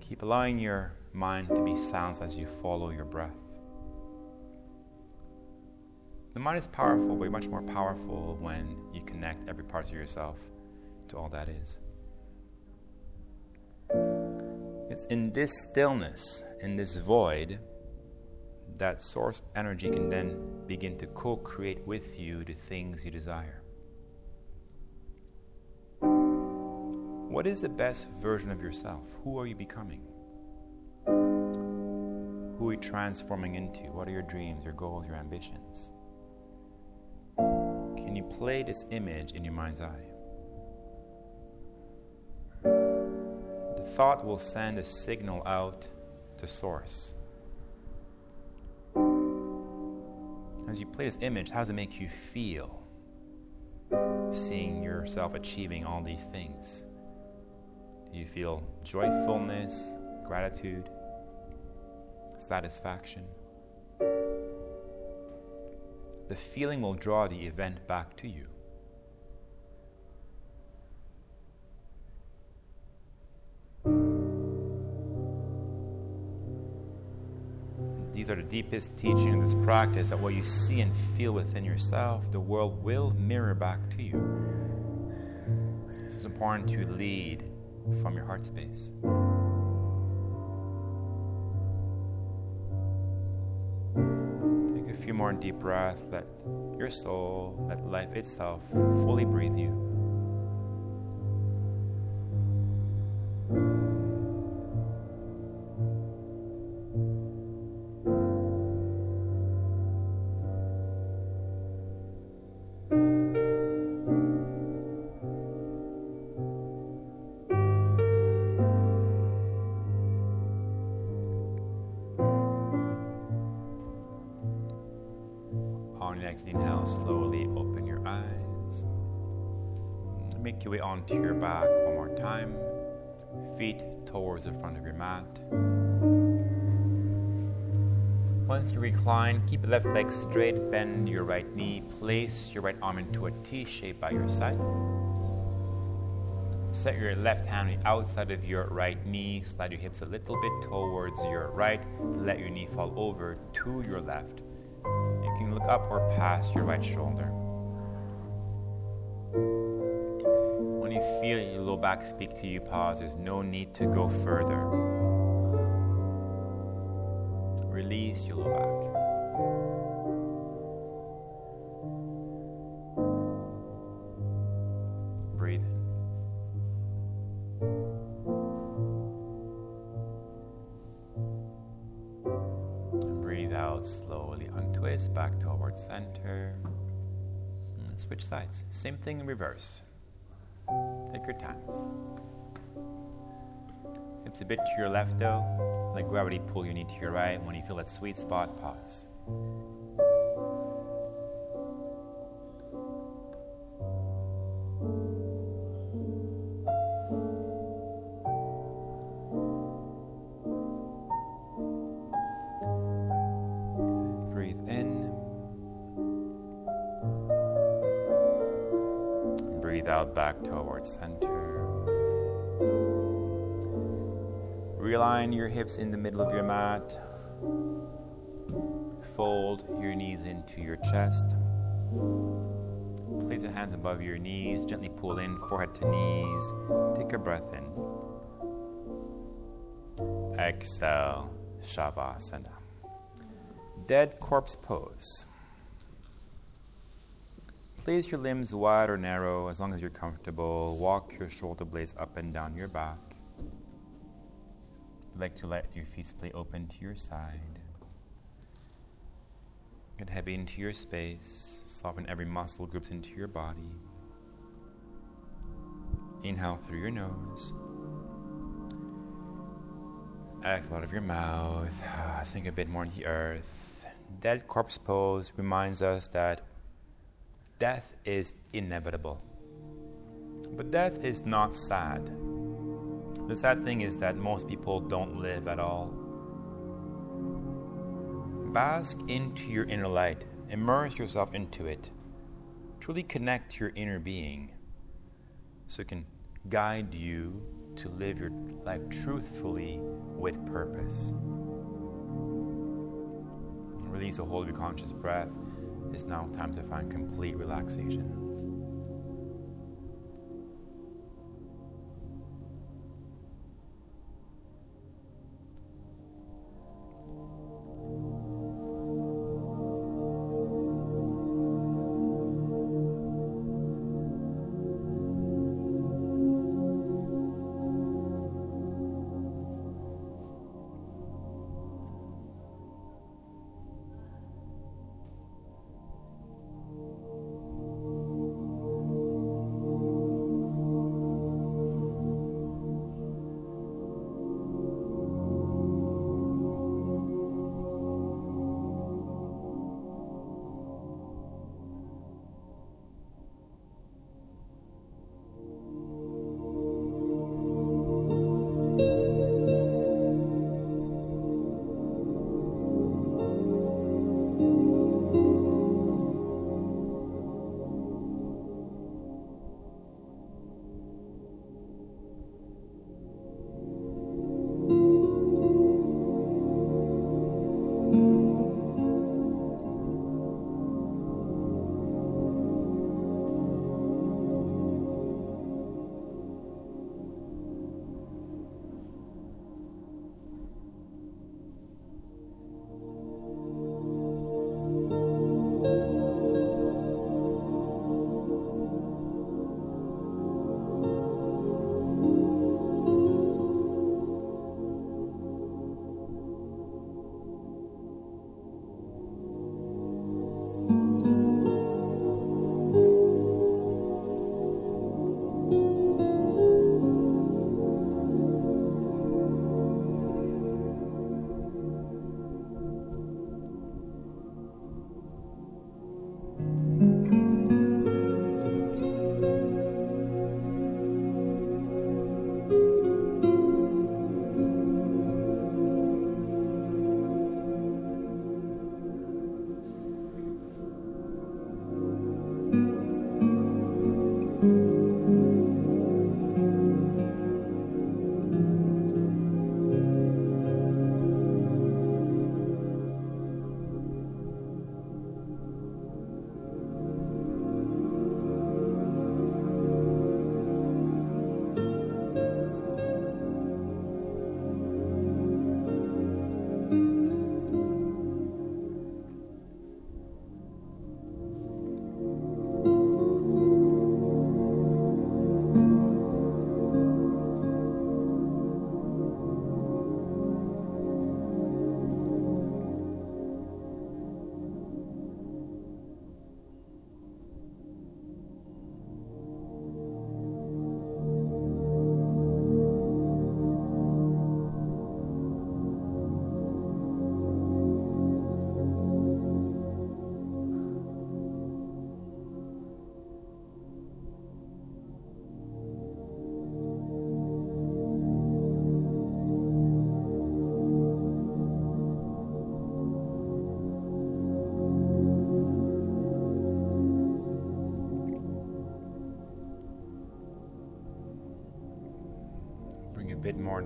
Keep allowing your mind to be silenced as you follow your breath. The mind is powerful, but much more powerful when you connect every part of yourself to all that is. It's in this stillness, in this void, that source energy can then begin to co create with you the things you desire. What is the best version of yourself? Who are you becoming? Who are you transforming into? What are your dreams, your goals, your ambitions? Can you play this image in your mind's eye? The thought will send a signal out to source. As you play this image, how does it make you feel seeing yourself achieving all these things? Do you feel joyfulness, gratitude? satisfaction. The feeling will draw the event back to you. These are the deepest teachings of this practice that what you see and feel within yourself, the world will mirror back to you. It's important to lead from your heart space. Take a few more deep breaths. Let your soul, let life itself fully breathe you. Recline, keep the left leg straight, bend your right knee, place your right arm into a T shape by your side. Set your left hand on the outside of your right knee, slide your hips a little bit towards your right, let your knee fall over to your left You can look up or past your right shoulder. When you feel your low back speak to you, pause. There's no need to go further. Breathe in. And breathe out slowly. Untwist back towards center. And switch sides. Same thing in reverse. Take your time. Hips a bit to your left though. Let gravity pull your knee to your right. When you feel that sweet spot, pause. Breathe in. Breathe out back towards center. Realign your hips in the middle of your mat. Fold your knees into your chest. Place your hands above your knees. Gently pull in, forehead to knees. Take a breath in. Exhale, Shavasana. Dead corpse pose. Place your limbs wide or narrow as long as you're comfortable. Walk your shoulder blades up and down your back. Like to let your feet splay open to your side. Get heavy into your space. Soften every muscle groups into your body. Inhale through your nose. Exhale out of your mouth. Ah, sink a bit more into the earth. Dead corpse pose reminds us that death is inevitable. But death is not sad. The sad thing is that most people don't live at all. Bask into your inner light, immerse yourself into it. Truly connect your inner being so it can guide you to live your life truthfully with purpose. Release a hold of your conscious breath. It's now time to find complete relaxation.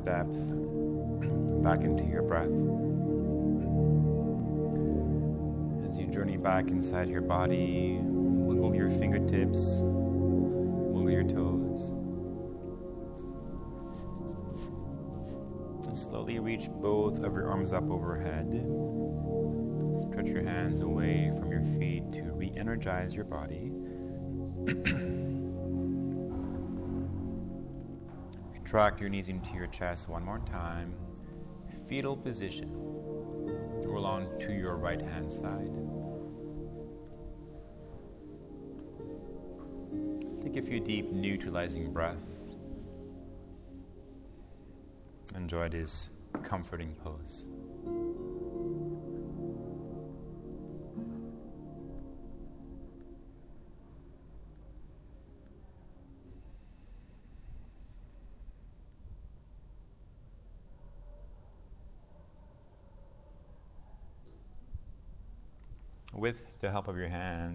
Depth back into your breath. As you journey back inside your body, wiggle your fingertips, wiggle your toes. And slowly reach both of your arms up overhead. Stretch your hands away from your feet to re energize your body. Contract your knees into your chest one more time. Fetal position. Roll on to your right hand side. Take a few deep, neutralizing breaths. Enjoy this comforting pose.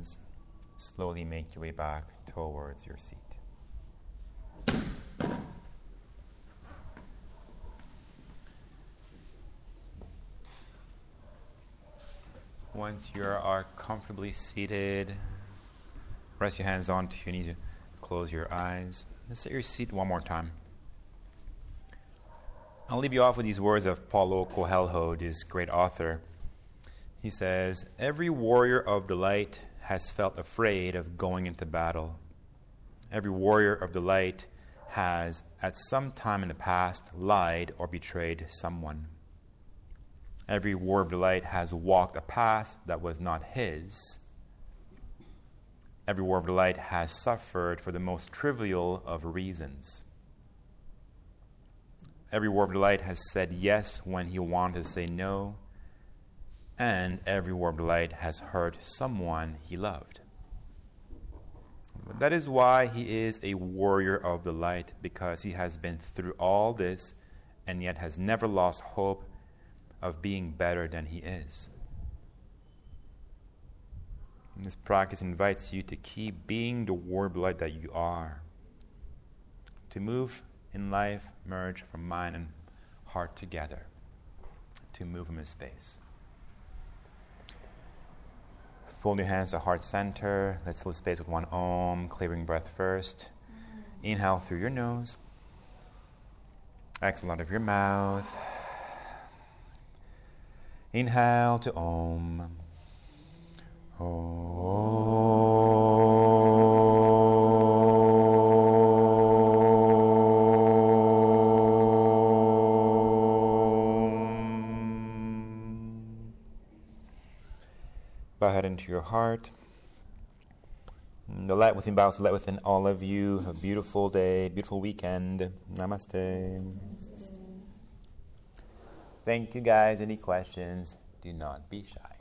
Hands, slowly make your way back towards your seat. Once you are comfortably seated, rest your hands onto your knees, close your eyes, and set your seat one more time. I'll leave you off with these words of Paulo Coelho, this great author. He says, Every warrior of the light has felt afraid of going into battle. Every warrior of the light has, at some time in the past, lied or betrayed someone. Every warrior of the light has walked a path that was not his. Every warrior of the light has suffered for the most trivial of reasons. Every warrior of the light has said yes when he wanted to say no and every warm light has hurt someone he loved. That is why he is a warrior of the light, because he has been through all this and yet has never lost hope of being better than he is. And this practice invites you to keep being the warrior light that you are, to move in life, merge from mind and heart together, to move in space. Fold your hands to heart center. Let's fill space with one om, clearing breath first. Inhale through your nose. Exhale out of your mouth. Inhale to om. Om. Your heart. The light within bows the light within all of you. Have a beautiful day, beautiful weekend. Namaste. Thank you guys. Any questions? Do not be shy.